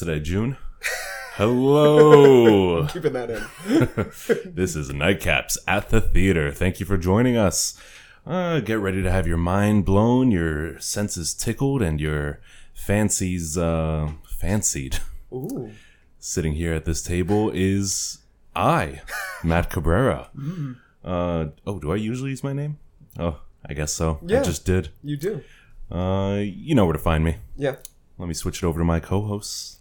Today, June? Hello. Keeping that in. this is Nightcaps at the Theater. Thank you for joining us. Uh, get ready to have your mind blown, your senses tickled, and your fancies uh, fancied. Ooh. Sitting here at this table is I, Matt Cabrera. Uh, oh, do I usually use my name? Oh, I guess so. I Yeah. just did. You do. Uh, you know where to find me. Yeah. Let me switch it over to my co-hosts.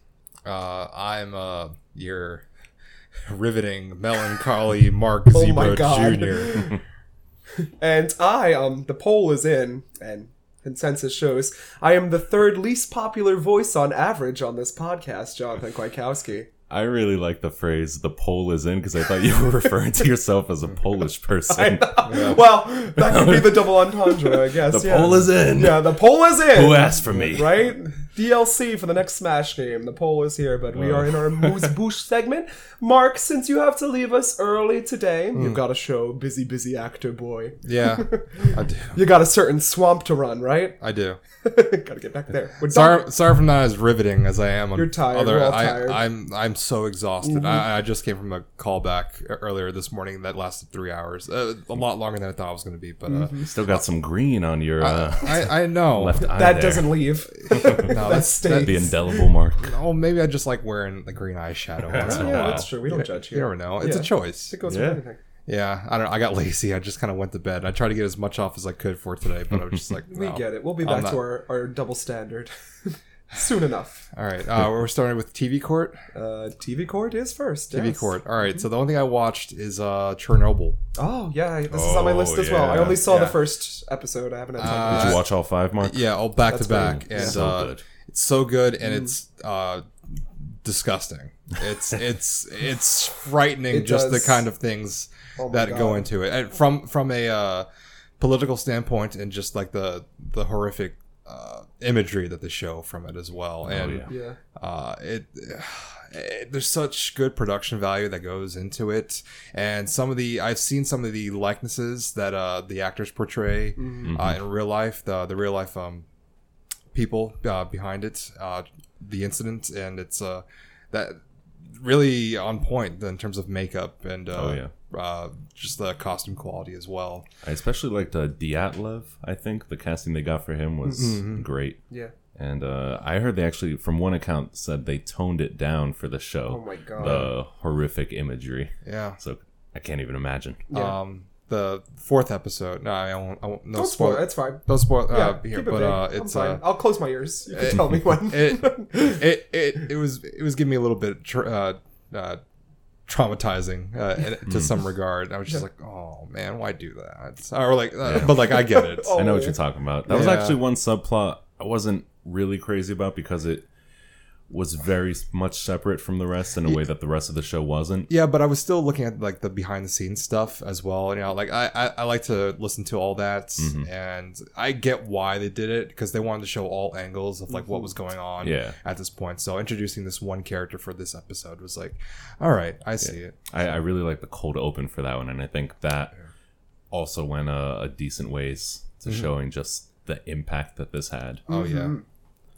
Uh, I'm uh, your riveting, melancholy Mark Oh my Zebra God. Jr. And I, um, the poll is in, and consensus shows I am the third least popular voice on average on this podcast, Jonathan Kwiatkowski. I really like the phrase "the pole is in" because I thought you were referring to yourself as a Polish person. Well, that could be the double entendre, I guess. The yeah. poll is in. Yeah, the poll is in. Who asked for me? Right? DLC for the next Smash game. The poll is here, but we are in our Moose Boosh segment. Mark, since you have to leave us early today, Hmm. you've got a show, busy, busy actor boy. Yeah, I do. You got a certain swamp to run, right? I do. Gotta get back there. We're done. Sorry, sorry for not as riveting as I am. On You're tired, Other, we're all I, tired. Mm-hmm. I'm I'm so exhausted. I, I just came from a callback earlier this morning that lasted three hours. Uh, a lot longer than I thought it was going to be, but uh, Mm-hmm. Still got some green on your uh, I I know. left eye. That there. doesn't leave. No, that that's stays. the indelible mark. oh maybe I just like wearing the green eyeshadow once in a yeah, while. that's true. We don't judge You here. never know. It's Yeah. a choice. It goes Yeah. with anything. Yeah, I don't. know. I got lazy. I just kind of went to bed. I tried to get as much off as I could for today, but I was just like, We no. get it. We'll be I'm back not- to our, our double standard soon enough. All right, uh, we're starting with TV Court. Uh, TV Court is first. TV yes. Court. All right, so the only thing I watched is uh, Chernobyl. Oh yeah, this is on my Oh, list as well. I yeah. only saw the Yeah. first episode. I haven't had time. Did to you watch all five, Mark? Yeah, all back That's to back, great. and So uh, good. It's so good, and Mm. it's uh, disgusting. It's it's it's frightening. It just the kind of things Oh my that go into it, and from from a uh, political standpoint, and just like the the horrific uh, imagery that they show from it as well, and yeah. yeah. uh, it, it there's such good production value that goes into it and some of the i've seen some of the likenesses that uh, the actors portray uh, in real life the the real life um, people uh, behind it uh, the incident and it's uh, that really on point in terms of makeup and uh, Oh, yeah. uh, just the costume quality as well I especially liked uh, Dyatlov. I think the casting they got for him was Mm-hmm. great. Yeah. And uh, I heard they actually, from one account, said they toned it down for the show. Oh my God. The horrific imagery. yeah So I can't even imagine. Yeah. um the fourth episode no i won't, I won't no Don't spoil spoil it. It's fine. don't spoil Yeah, uh, here but vague. uh I'm it's fine. uh I'll close my ears. You can tell me when. it, it it it was it was giving me a little bit tr- uh, uh, traumatizing uh, to some regard. I was just like, oh man, why do that? Or like, uh, but like I get it. Oh. I know what you're talking about. That was actually one subplot I wasn't really crazy about because it was very much separate from the rest in a way that the rest of the show wasn't. Yeah, but I was still looking at like the behind the scenes stuff as well. You know, like I I, I like to listen to all that, mm-hmm. and I get why they did it because they wanted to show all angles of like what mm-hmm. was going on Yeah. at this point. So introducing this one character for this episode was like, all right, I see it. I, I really like the cold open for that one, and I think that also went a, a decent ways to mm-hmm. showing just the impact that this had. Oh yeah.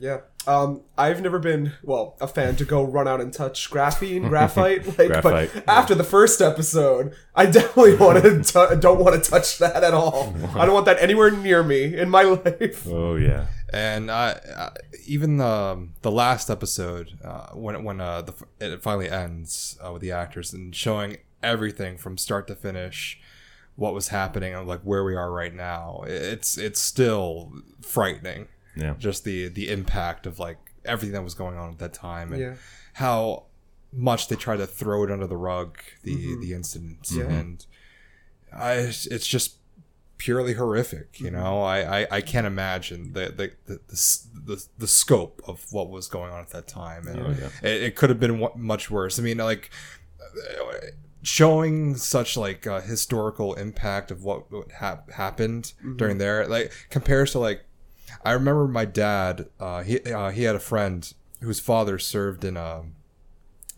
Yeah. Um, I've never been well a fan to go run out and touch graphene, graphite. Like, Graphite. but after the first episode, I definitely want to don't want to touch that at all. I don't want that anywhere near me in my life. Oh yeah, and I, I even the the last episode uh, when when uh, the, it finally ends uh, with the actors and showing everything from start to finish, what was happening and like where we are right now. It's it's still frightening. Yeah. Just the the impact of like everything that was going on at that time and Yeah. how much they try to throw it under the rug the the incident Yeah. and I it's just purely horrific you know I, I I can't imagine the the, the the the the scope of what was going on at that time and Oh, yeah. it, it could have been much worse I mean like uh, showing such like uh, historical impact of what what hap- happened during there like compares to like I remember my dad uh, he uh, he had a friend whose father served in um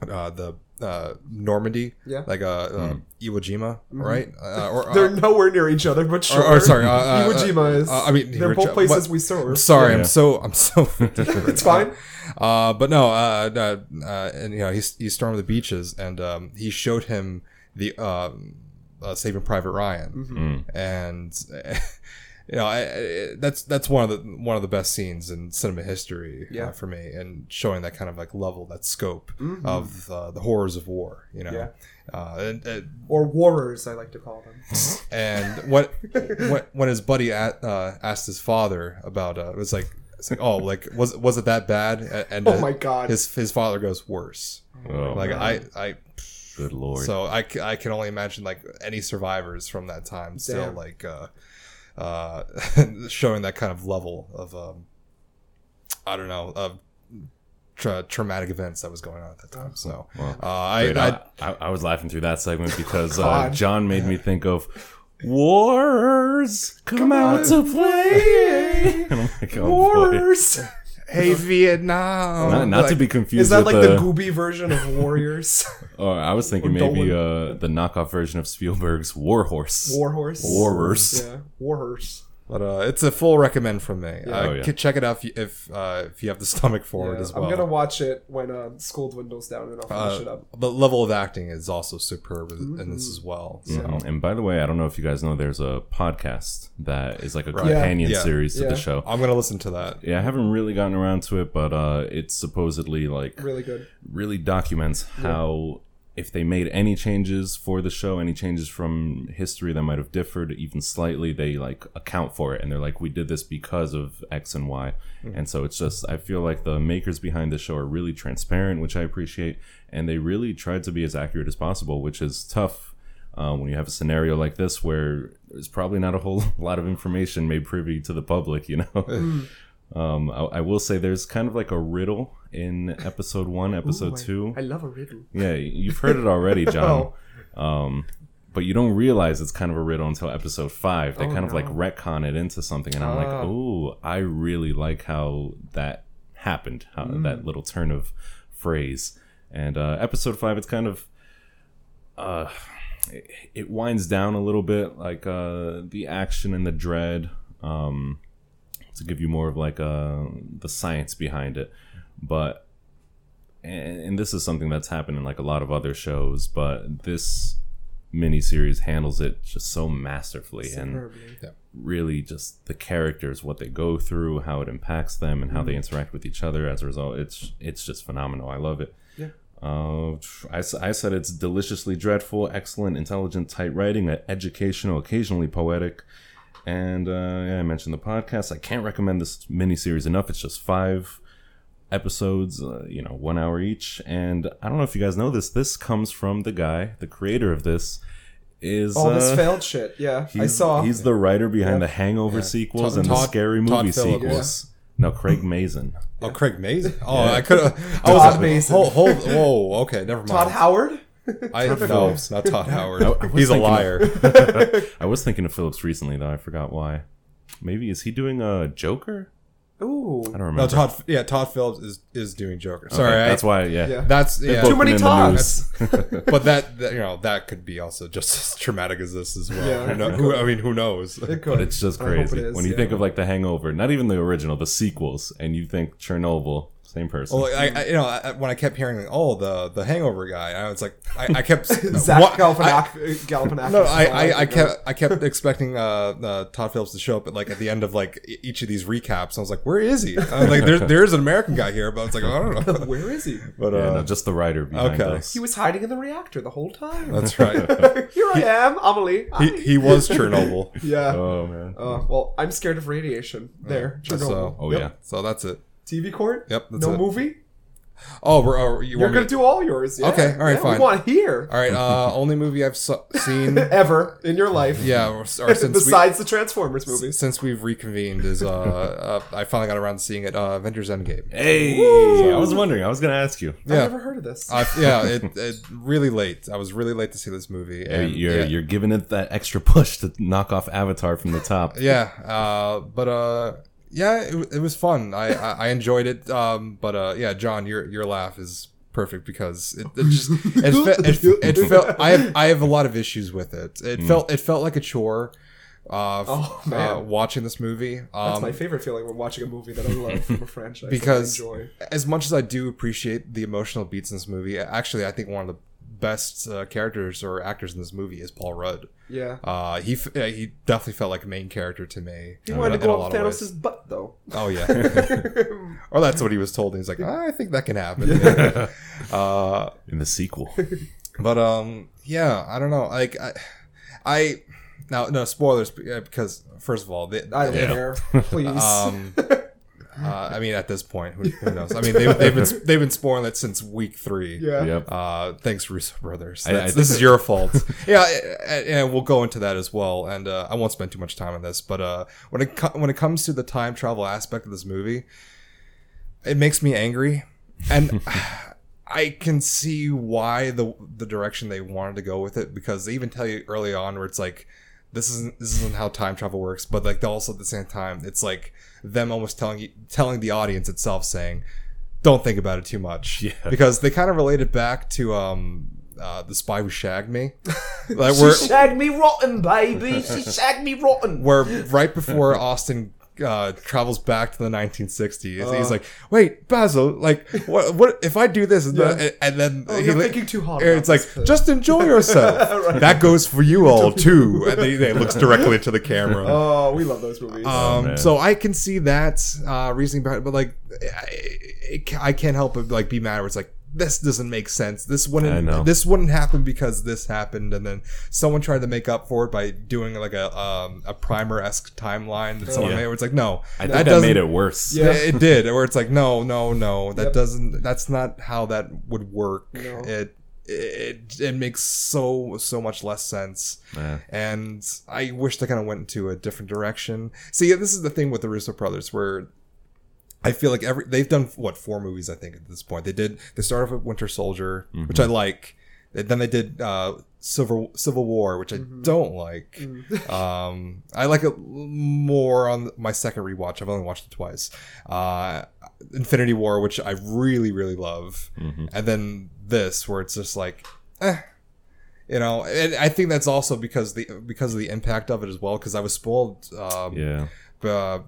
uh, the uh, Normandy Yeah. like uh, uh Iwo Jima right uh, or uh, They're nowhere near each other, but sure. or, or sorry, uh, uh, Iwo Jima is. uh, I mean, they're Hiroshima- both places what- we serve. I'm sorry, Yeah. I'm so I'm so It's fine. uh, but no, uh, uh, uh, and you know, he he stormed the beaches, and um, he showed him the um, uh, Saving Private Ryan, and you know, I, I, that's that's one of the one of the best scenes in cinema history Yeah. uh, for me, and showing that kind of like level, that scope of uh, the horrors of war. You know, Yeah. uh, and, and Or warrors, I like to call them. and what when, when his buddy a uh, asked his father about uh, it was like it's like oh like was was it that bad and Oh my God. his his father goes worse Oh, like man. I I good lord. so I, I can only imagine like any survivors from that time still Damn. like uh uh showing that kind of level of um I don't know of tra- traumatic events that was going on at that time so Well, uh, I, Wait, I, I, I, was laughing through that segment because uh, John made me think of Wars come, out to play. And I'm like, oh, boy. Hey Vietnam Not, not to be confused Is that like the. the Gooby version of Warriors? or I was thinking maybe uh, the knockoff version of Spielberg's War Horse. Warhorse? Warhorse. Yeah, Warhorse. But uh, it's a full recommend from me. Uh, Oh, yeah. Check it out if you, if, uh, if you have the stomach for it as well. I'm gonna watch it when uh, school dwindles down and I'll finish it uh, up. the level of acting is also superb in in this as well. So. Mhm. And by the way, I don't know if you guys know, there's a podcast that is like a companion Yeah. series to the show. I'm gonna listen to that. Yeah, I haven't really gotten around to it, but uh, it's supposedly like Really good. really documents how if they made any changes for the show, any changes from history that might have differed even slightly, they like account for it and they're like, we did this because of X and Y. And so it's just, I feel like the makers behind the show are really transparent, which I appreciate, and they really tried to be as accurate as possible, which is tough. Uh, when you have a scenario like this where there's probably not a whole lot of information made privy to the public, you know. Um, I, I will say there's kind of like a riddle in episode one, episode Ooh, I- two. I love a riddle. Yeah, you've heard it already, John. Um, but you don't realize it's kind of a riddle until episode five. They Oh, kind of like retcon it into something, and I'm like, oh, I really like how that happened, how Mm. that little turn of phrase. And uh, episode five, it's kind of, uh, it, it winds down a little bit, like uh, the action and the dread. Um, to give you more of like uh, the science behind it, but and, and this is something that's happened in like a lot of other shows, but this miniseries handles it just so masterfully and Superbly. really just the characters, what they go through, how it impacts them, and how they interact with each other as a result. It's it's just phenomenal. I love it. Yeah. Uh, I, s- I said it's deliciously dreadful, excellent, intelligent, tight writing, uh, educational, occasionally poetic. And uh, yeah, I mentioned the podcast. I can't recommend this miniseries enough. It's just five episodes, uh, you know, one hour each. And I don't know if you guys know this. This comes from the guy, the creator of this, is All this uh, failed shit. Yeah, I He's, saw. He's the writer behind Yeah. the Hangover sequels Todd- and the Todd- scary movie Phillips. sequels. No, Craig Mazin. Oh, Craig Mazin. Oh, Yeah. I could have. I Todd was like, Mason. Hold, hold, whoa. Okay, never mind. Todd Howard. I no, Phillips. not Todd Howard. I- I He's a thinking- liar. I was thinking of Phillips recently, though. I forgot why. Maybe is he doing a Joker? Ooh. I don't remember. no, Todd. Yeah, Todd Phillips is is doing Joker. Okay, Sorry, I- that's why. Yeah, Yeah. That's yeah. Too many been Todds. but that, that you know that could be also just as traumatic as this as well. Yeah. Who know- who- I mean, who knows? It could. but it's just I it crazy is, when you yeah. think of like the Hangover, not even the original, the sequels, and you think Chernobyl, same person. Well, I, I you know I, when I kept hearing like, oh the the Hangover guy, I was like I, I kept Zach what- Galifianak- I- Galifianakis. No, I, I, I kept I kept expecting uh, uh, Todd Phillips to show up at like at the end of like e- each of these recaps. I was like, where is he? I was like, there, there is an American guy here, but I was like, I don't know. Where is he? But yeah, uh, no, just the writer behind okay. this. He was hiding in the reactor the whole time. that's right. Here I am, Amelie. he, he was Chernobyl. yeah. Oh man. Uh, well, I'm scared of radiation. There, That's, Chernobyl. oh Yep. yeah. So that's it. TV court. Yep, that's no it. movie. Oh, we're, oh you You're gonna me? do all yours. Yeah. Okay, all right, Yeah, fine. We want here. All right. Uh, only movie I've so- seen. ever in your life. Yeah, or, or since we, Besides the Transformers movies. since we've reconvened is uh, uh I finally got around to seeing it. Uh, Avengers Endgame. Hey, I was wondering. I was gonna ask you. I've never heard of this. Uh, yeah, it, it really late. I was really late to see this movie. Yeah, And, you're yeah, you're giving it that extra push to knock off Avatar from the top. yeah, uh, but uh, yeah, it, it was fun. I, I I enjoyed it. Um, but uh, yeah, John, your your laugh is perfect because it, it just it, fe- it, it felt I have I have a lot of issues with it. It felt it felt like a chore. uh, f- Oh, uh, man. watching this movie. That's Um, my favorite feeling when watching a movie that I love from a franchise. because I enjoy. as much as I do appreciate the emotional beats in this movie, actually, I think one of the best uh, characters or actors in this movie is Paul Rudd. Yeah. Uh, he f- uh, he definitely felt like a main character to me. He wanted in to go lot up Thanos' butt, though. Oh yeah, or that's what he was told. And he's like, "Ah, I think that can happen. uh, in the sequel. but um, yeah, I don't know. Like I, I now no spoilers because first of all, they, I don't Yeah. care. Please. um, uh, I mean, at this point, who, who knows? I mean, they, they've been they've been spoiling it since week three. yeah. yep. Uh, thanks, Russo brothers. I- I this is your fault. yeah, and, and we'll go into that as well. And uh, I won't spend too much time on this, but uh, when it co- when it comes to the time travel aspect of this movie, it makes me angry, and I can see why the the direction they wanted to go with it because they even tell you early on where it's like. This isn't this isn't how time travel works, but like also at the same time, it's like them almost telling telling the audience itself saying, "Don't think about it too much," Yeah. because they kind of related back to um uh, the spy who shagged me, like She shagged me rotten, baby. She shagged me rotten. where right before Austin uh, travels back to the 1960s, Uh. he's like, "Wait, Basil, like, what? What if I do this?" And, Yeah. then, and then Oh, he you're thinking too hard. and about it's like, this, just enjoy yourself. Right. That goes for you all too. And then he looks directly into the camera. Oh, we love those movies. Um, man. so I can see that uh, reasoning behind it, but like, I, I can't help but like be mad. Where it's like this doesn't make sense. This wouldn't. know. This wouldn't happen because this happened, and then someone tried to make up for it by doing like a um, a primer esque timeline that someone Yeah. made. Where it's like, no, I that think that doesn't- made it worse. Yeah. It, it did. Where it's like, no, no, no, that Yep. doesn't. That's not how that would work. No. It. It, it makes so so much less sense Yeah. and I wish they kind of went into a different direction. See, this is the thing with the Russo brothers, where I feel like every they've done what four movies I think at this point. They did they started off with Winter Soldier, which I like. Then they did uh, Civil Civil War, which I don't like. Um, I like it more on my second rewatch. I've only watched it twice. Uh, Infinity War, which I really really love, and then this, where it's just like, eh, you know. And I think that's also because the because of the impact of it as well. Because I was spoiled. Um, Yeah. uh,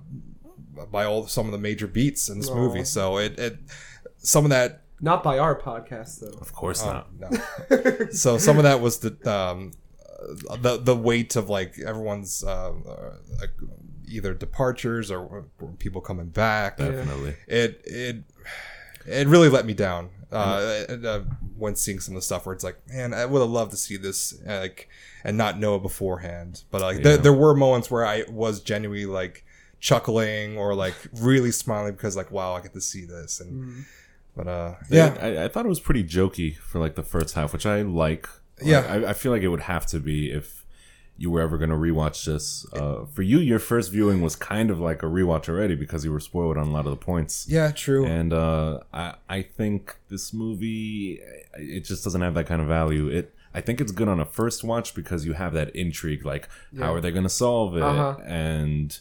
by all some of the major beats in this Aw. movie. So it, it some of that Not by our podcast, though. Of course oh, not. no. so some of that was the um uh, the the weight of like everyone's uh, uh, like either departures or, or people coming back. Definitely. It it it really let me down. Uh, uh, when seeing some of the stuff where it's like, man, I would have loved to see this, uh, like, and not know it beforehand. But like, there, there were moments where I was genuinely like chuckling or like really smiling because like, wow, I get to see this. And Mm-hmm. but uh, Yeah, yeah, I, I thought it was pretty jokey for like the first half, which I like. Like, Yeah. I, I feel like it would have to be if you were ever going to rewatch this. Uh, for you, your first viewing was kind of like a rewatch already because you were spoiled on a lot of the points. yeah, true. And uh, I I think this movie it just doesn't have that kind of value. It I think it's good on a first watch because you have that intrigue, like how are they going to solve it, Uh-huh. and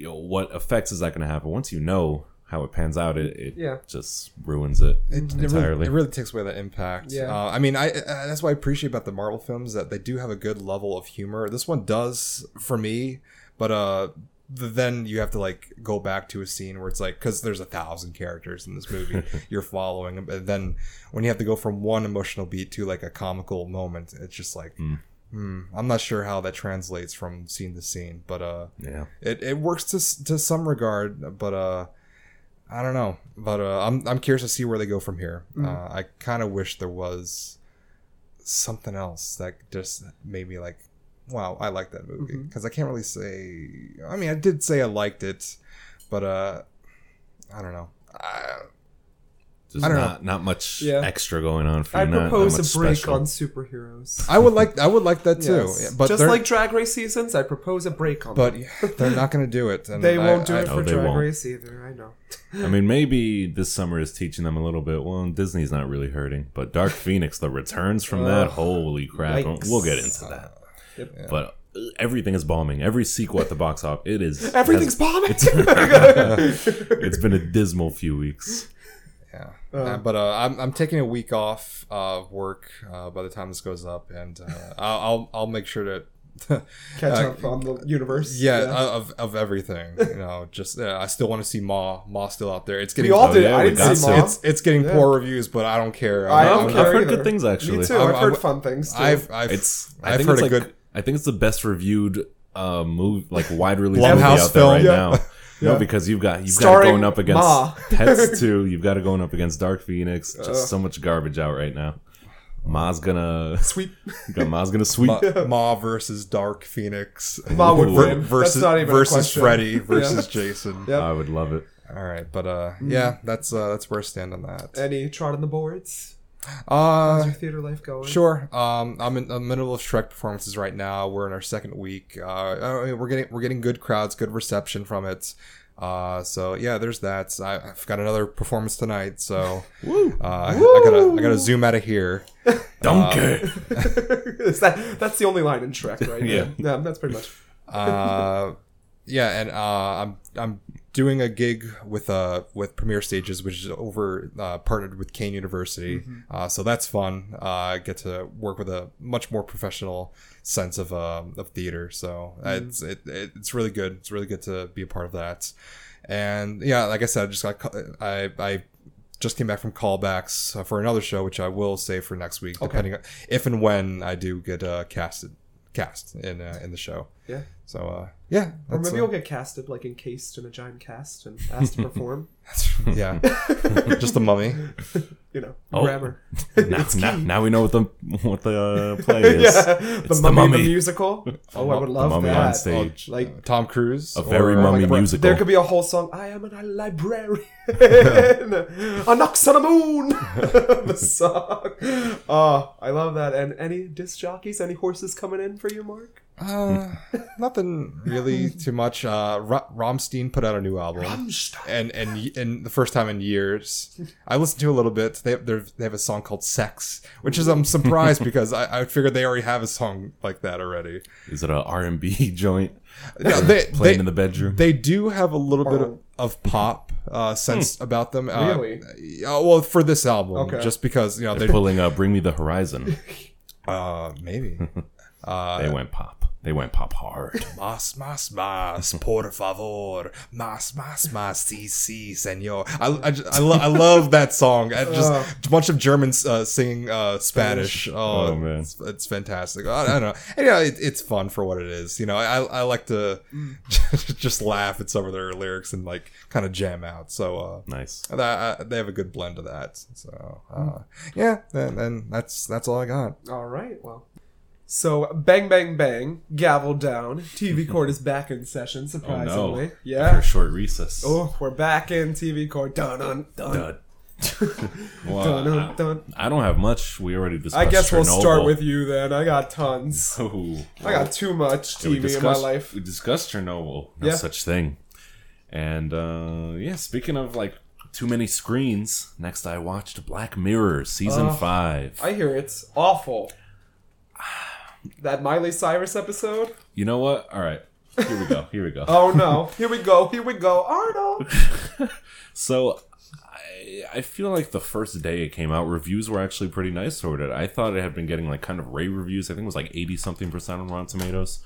you know what effects is that going to have. But once you know how it pans out, it, it Yeah. just ruins it, It, it, entirely. really, it really takes away the impact. Yeah. Uh, I mean, I uh, that's what I appreciate about the Marvel films that they do have a good level of humor. This one does for me, but uh, th- then you have to like go back to a scene where it's like because there's a thousand characters in this movie you're following, and then when you have to go from one emotional beat to like a comical moment, it's just like. Hmm, I'm not sure how that translates from scene to scene, but uh, yeah. it, it works to to some regard, but uh, I don't know. But uh, I'm I'm curious to see where they go from here. Uh, I kind of wish there was something else that just made me like, wow, I like that movie because I can't really say. I mean, I did say I liked it, but uh, I don't know. I, There's I don't not not much Yeah. extra going on for you. I not- not propose much a break special. on superheroes. I would like I would like that too, Yes. But just they're, like Drag Race seasons, I propose a break on but them. they're not going to do it. And They I- won't do I- it Oh, for they Drag won't. Race either. I know. I mean, maybe this summer is teaching them a little bit. Well, Disney's not really hurting, but Dark Phoenix, the returns from that, holy crap! yikes. We'll get into that. Yep. But uh, everything is bombing. Every sequel at the box office, it is. Everything's has- bombing. It's been a dismal few weeks. Yeah, Uh. Uh, but uh, I'm, I'm taking a week off of work uh, by the time this goes up, and uh, I'll, I'll I'll make sure to Catch up on the universe. yeah, of of everything. You know, just uh, I still want to see Ma. Ma still out there. It's getting we all Oh, did. yeah, I didn't see to. Mom. it's it's getting Yeah. poor reviews, but I don't care. I I'm- don't I'm- care I've heard either. good things, actually. Me too. I'm- I've heard I'm- fun things too. I've I've It's I I've think heard it's a like good. I think it's the best reviewed uh move like wide release Blumhouse movie out there film? right Yeah. now. Yeah. No, because you've got you've got going up against Ma. Pets too. You've got it going up against Dark Phoenix. Just Ugh. so much garbage out right now. Ma's gonna Sweep. Ma's gonna sweep. Ma, Ma versus Dark Phoenix. Ma would win. versus That's not even a versus question. Freddy versus Jason. Yeah. I would love it. All right, but uh, yeah, that's uh, that's where I stand on that. Any trot on the boards? How's Uh, your theater life going? Sure. Um, I'm in the middle of Shrek performances right now. We're in our second week. Uh, we're getting we're getting good crowds, good reception from it. Uh, so yeah, there's that. I, I've got another performance tonight, so uh, I, I gotta I gotta zoom out of here. Donkey. Is that that's the only line in Shrek, right? Yeah. yeah, that's pretty much. Uh, yeah, and uh, I'm I'm doing a gig with uh with Premiere Stages, which is over uh, partnered with Kean University. Uh, so that's fun. Uh, I get to work with a much more professional sense of um of theater. So it's it, it, it's really good. It's really good to be a part of that. And yeah, like I said, I just got I I just came back from callbacks uh, for another show, which I will save for next week, depending on if and when I do get uh, casted cast in uh, in the show. Yeah. So uh, yeah, Or maybe you'll get casted, like encased in a giant cast and asked to perform. yeah, just the mummy. You know, Oh. grammar. now, now, now we know what the what the uh, play is. yeah, the mummy, the the musical. Oh, I would The love Mummy that. on stage. Like Uh, Tom Cruise, A very or, uh, mummy like, musical. there could be a whole song. I am a librarian. Anck-su-namun. the song. Oh, I love that. And any disc jockeys, any horses coming in for you, Mark? Uh, nothing really too much. Uh, Ra- Rammstein put out a new album, and and and the first time in years, I listened to a little bit. They they're- they have a song called "Sex," which is I'm surprised because I, I figured they already have a song like that already. Is it a R and B joint Yeah, they, playing they, in the bedroom? They do have a little bit of, of pop uh, sense about them. Uh, Really? Uh, well, for this album, Okay. just because you know They're they're pulling uh, "Bring Me the Horizon." uh, maybe. Uh, they went pop. They went pop hard. Mas, mas, mas, por favor. Mas, mas, mas, si, si, senor. I, I, ju- I, lo- I love that song. I just Uh. a bunch of Germans uh, singing uh, Spanish. Oh, Oh, man. It's, it's fantastic. I, I don't know. And, you know, it, it's fun for what it is. You know, I, I like to just laugh at some of their lyrics and like kind of jam out. So, uh, Nice. that, they have a good blend of that. So, uh, yeah, and, and that's that's all I got. All right, well. So, bang, bang, bang, gavel down. TV Court is back in session, surprisingly. After Yeah. a short recess. Oh, we're back in TV Court. Dun, dun, dun. Dud. well, Dun, dun, I, dun. I don't have much. We already discussed. I guess we'll Chernobyl. start with you then. I got tons. Ooh. I got too much Yeah, TV in my life. We discussed Chernobyl. No Yeah. such thing. And uh yeah, speaking of like too many screens, next I watched Black Mirror season Oh. five. I hear it's awful. That Miley Cyrus episode? you know what? All right, here we go. Here we go. Oh no. Here we go. Here we go. Arnold. So I, I feel like the first day it came out, reviews were actually pretty nice toward it. I thought it had been getting like kind of rave reviews. I think it was like eighty something percent on Rotten Tomatoes,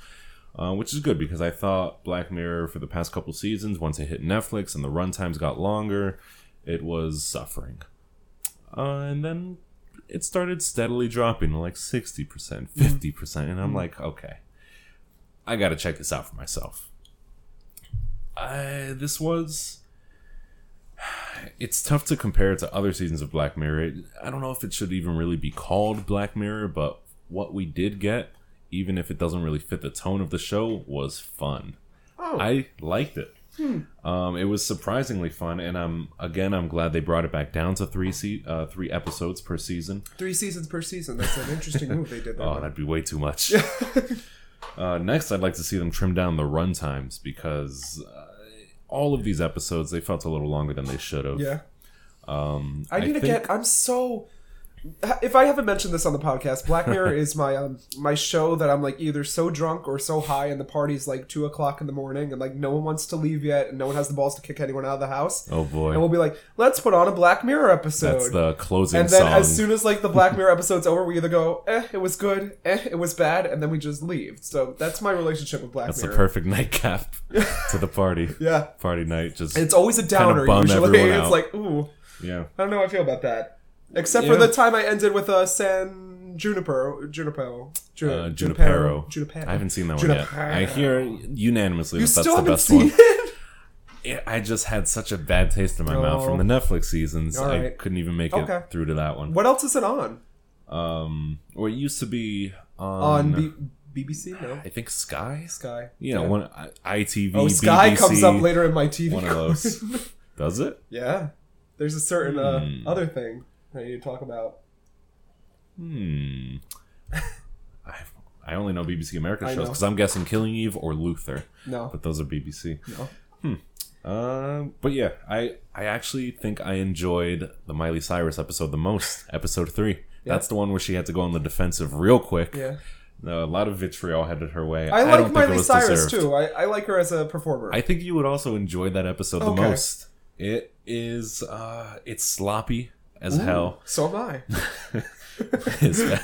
uh, which is good because I thought Black Mirror for the past couple seasons, once it hit Netflix and the runtimes got longer, it was suffering. Uh, and then it started steadily dropping to like sixty percent, mm-hmm. fifty percent, and I'm mm-hmm. like, okay, I got to check this out for myself. I this was it's tough to compare it to other seasons of Black Mirror. I don't know if it should even really be called Black Mirror, but what we did get, even if it doesn't really fit the tone of the show, was fun. Oh. I liked it. Um, it was surprisingly fun, and I'm again I'm glad they brought it back down to three se- uh, three episodes per season. Three seasons per season. That's an interesting move they did there. Oh, that'd be way too much. uh, next, I'd like to see them trim down the run times because uh, all of these episodes they felt a little longer than they should have. yeah. Um, I need to think- get. I'm so if I haven't mentioned this on the podcast, Black Mirror is my um my show that I'm like either so drunk or so high, and the party's like two o'clock in the morning, and like no one wants to leave yet, and no one has the balls to kick anyone out of the house. Oh boy, And we'll be like, let's put on a Black Mirror episode. that's the closing and then song. as soon as like the Black Mirror episode's over, we either go, eh, it was good, eh, it was bad, and then we just leave. So that's my relationship with Black that's the Mirror. perfect nightcap to the party. yeah. Party night, just It's always a downer bum usually. everyone It's out. like, ooh. yeah. I don't know how I feel about that. Except Yeah. for the time I ended with uh, San Juniper, Juniper, Ju- Uh, Junipero. Junipero. I haven't seen that one yet. I hear unanimously You that that's the best seen one. it? I just had such a bad taste in my mouth Oh. from the Netflix seasons. All I couldn't even make Okay. it through to that one. What else is it on? Um, or it used to be on, On B- BBC? No, I think Sky. Sky. You know, Yeah. one I- ITV. Oh, Sky BBC, comes up later in my TV. One of those. Does it? yeah, there's a certain uh, Hmm. other thing I to talk about. Hmm. I I only know BBC America I shows know. because I'm guessing Killing Eve or Luther, No, but those are BBC. no. Hmm. Uh, but yeah, I I actually think I enjoyed the Miley Cyrus episode the most. episode three. That's the one where she had to go on the defensive real quick. Yeah, No, a lot of vitriol headed her way. I don't like Miley Cyrus deserved. too. I, I like her as a performer. I think you would also enjoy that episode the most. It is uh it's sloppy as hell. so am I.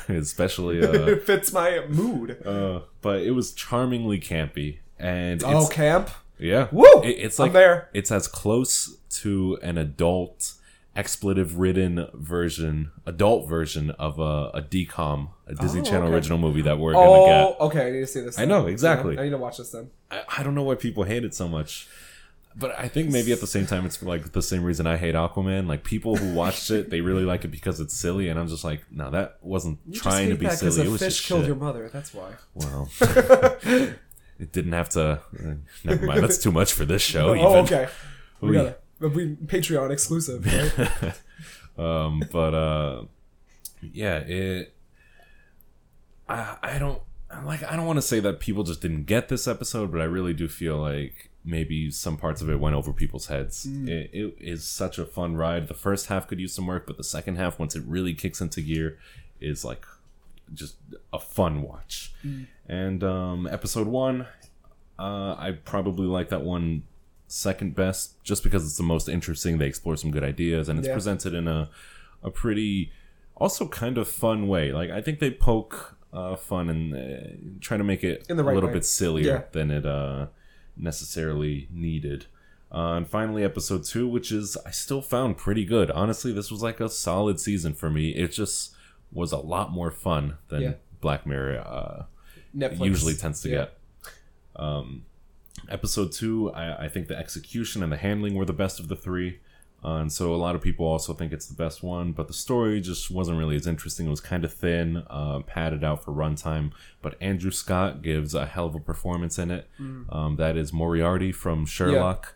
Especially uh it fits my mood. uh but it was charmingly campy and it's oh, camp. yeah. Woo! It- it's I'm like there. it's as close to an adult expletive ridden version adult version of a, a decom a disney Oh, channel okay. original movie that we're gonna Oh, get okay. I need to see this. I know, exactly. Yeah, I need to watch this then. I, I don't know why people hate it so much. But I think maybe at the same time it's like the same reason I hate Aquaman. Like people who watched it, they really like it because it's silly, and I'm just like, no, that wasn't You trying to be silly. It was fish just killed shit. your mother. That's why. Well, it didn't have to. uh, never mind. That's too much for this show. oh, even. okay. We We- got it. We Patreon exclusive. Right? um, but uh, yeah, it. I I don't like. I don't want to say that people just didn't get this episode, but I really do feel like maybe some parts of it went over people's heads. It, it is such a fun ride. The first half could use some work, but the second half, once it really kicks into gear, is like just a fun watch. And um, episode one, uh, I probably like that one second best, just because it's the most interesting. They explore some good ideas, and it's Yeah. presented in a a pretty, also kind of fun way. Like I think they poke uh, fun and uh, try to make it the a little way. bit sillier Yeah. than it uh, necessarily needed. Uh, and finally, episode two, which is I still found pretty good. Honestly, this was like a solid season for me. It just was a lot more fun than Yeah. Black Mirror uh, Netflix usually tends to Yeah. get. Um, episode two, I, I think the execution and the handling were the best of the three. Uh, and so a lot of people also think it's the best one, but the story just wasn't really as interesting. It was kind of thin, uh, padded out for runtime. But Andrew Scott gives a hell of a performance in it. Mm. Um, that is Moriarty from Sherlock.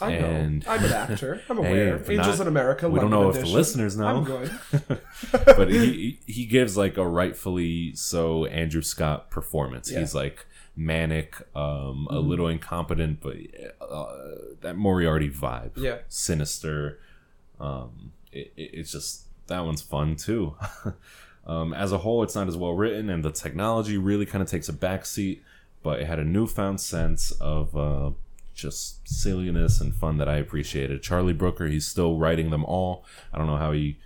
I know. I'm an actor. I'm Hey, aware. if Angels not- in America. we don't London know if the listeners know. I'm good. but he he gives like a rightfully so Andrew Scott performance. Yeah. He's like manic, um, a little incompetent, but uh, that Moriarty vibe, Yeah. sinister. Um, it, it- it's just that one's fun too. um, as a whole, it's not as well written, and the technology really kind of takes a backseat. But it had a newfound sense of uh, just silliness and fun that I appreciated. Charlie Brooker, he's still writing them all. I don't know how he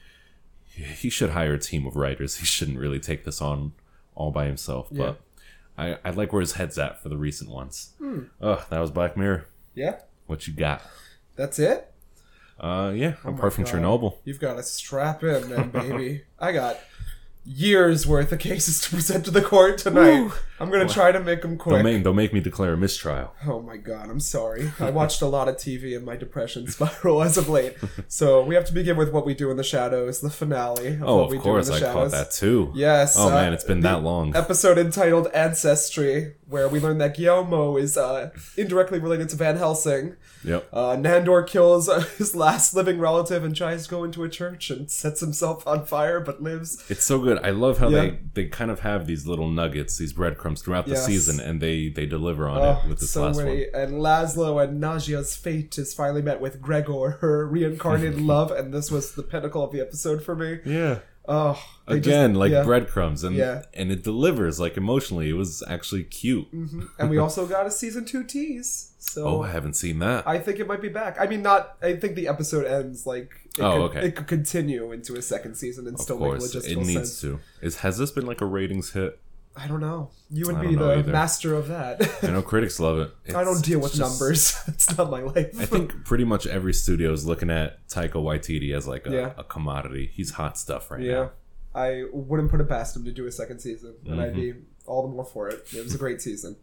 he should hire a team of writers. He shouldn't really take this on all by himself. But I, I like where his head's at for the recent ones. Hmm. Ugh, that was Black Mirror. Yeah. What you got? That's it. Uh, yeah, Oh apart from God. Chernobyl. You've got to strap in, then, baby. I got years worth of cases to present to the court tonight. Woo. I'm gonna try to make them Don't quick. make, don't make me declare a mistrial. Oh my god, I'm sorry. I watched a lot of TV in my depression spiral as of late. So we have to begin with what we do in the shadows, the finale. Of Oh, what of we course, do in I the caught shadows. that too. Yes. Oh uh, man, it's been that long. Episode entitled Ancestry, where we learn that Guillermo is uh, indirectly related to Van Helsing. Yep. Uh, Nandor kills uh, his last living relative and tries to go into a church and sets himself on fire, but lives. It's so good. I love how Yeah. they, they kind of have these little nuggets, these breadcrumbs throughout the season, and they, they deliver on Oh, it with this so last many. And Laszlo and Nadja's fate is finally met with Gregor, her reincarnated love, and this was the pinnacle of the episode for me. Yeah. Oh, they just- Again, like yeah. breadcrumbs, and Yeah. and it delivers like emotionally. It was actually cute. Mm-hmm. and we also got a season two tease. So Oh, I haven't seen that. I think it might be back. I mean, not. I think the episode ends like. It Oh, could, okay. It could continue into a second season and of still course, make it logistical needs sense. to. Is has this been like a ratings hit? I don't know. You would be the either. master of that. I know critics love it. I don't deal with just- numbers. It's not my life. I think pretty much every studio is looking at Taika Waititi as like a, Yeah. a commodity. He's hot stuff right Yeah, now. I wouldn't put it past him to do a second season, and I'd be Mm-hmm. all the more for it. It was a great season.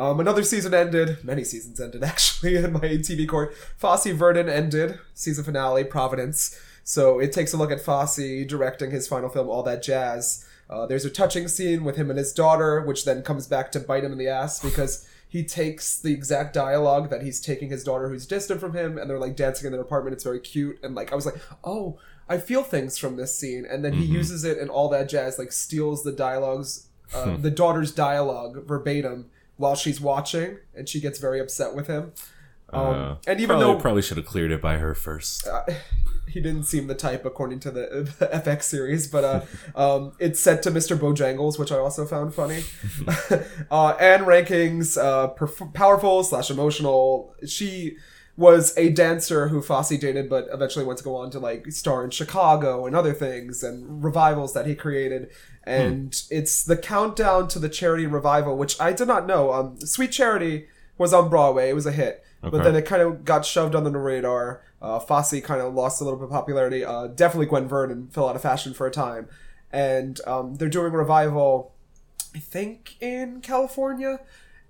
Um, another season ended. Many seasons ended actually in my TV court. Fosse Verdon ended season finale. Providence. So it takes a look at Fosse directing his final film, all that jazz. Uh, there's a touching scene with him and his daughter, which then comes back to bite him in the ass because he takes the exact dialogue that he's taking his daughter who's distant from him, and they're like dancing in their apartment. It's very cute, and like I was like, oh, I feel things from this scene, and then he uses it and all that jazz, like steals the dialogues, uh, the daughter's dialogue verbatim while she's watching, and she gets very upset with him. Um, Uh, and even probably, though probably should have cleared it by her first. uh, he didn't seem the type according to the, the FX series, but uh, um, it's set to Mr. Bojangles, which I also found funny. uh, Ann Reinking's, uh, perf- powerful slash emotional. She was a dancer who Fosse dated, but eventually went to go on to like star in Chicago and other things and revivals that he created. And it's the countdown to the charity revival, which I did not know. Um, Sweet Charity was on Broadway; it was a hit, but then it kind of got shoved under the radar. Uh, Fosse kind of lost a little bit of popularity. Uh, definitely Gwen Verdon fell out of fashion for a time, and um, they're doing a revival, I think in California.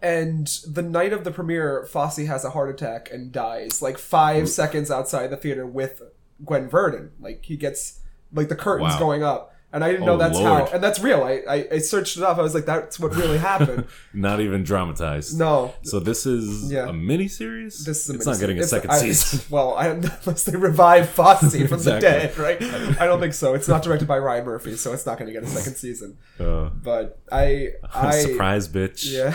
And the night of the premiere, Fosse has a heart attack and dies like five seconds outside the theater with Gwen Verdon. Like he gets like the curtains Wow. going up, and I didn't know Oh, that's Lord. how. And that's real. I, I I searched it up. I was like, that's what really happened. Not even dramatized. no, So this is Yeah. a mini series. this is a it's not getting a it's- second I- season. Well, I, unless they revive Fosse from the dead, right? I don't think so. It's not directed by Ryan Murphy, so it's not going to get a second season. Uh, But I, I surprise, bitch. yeah.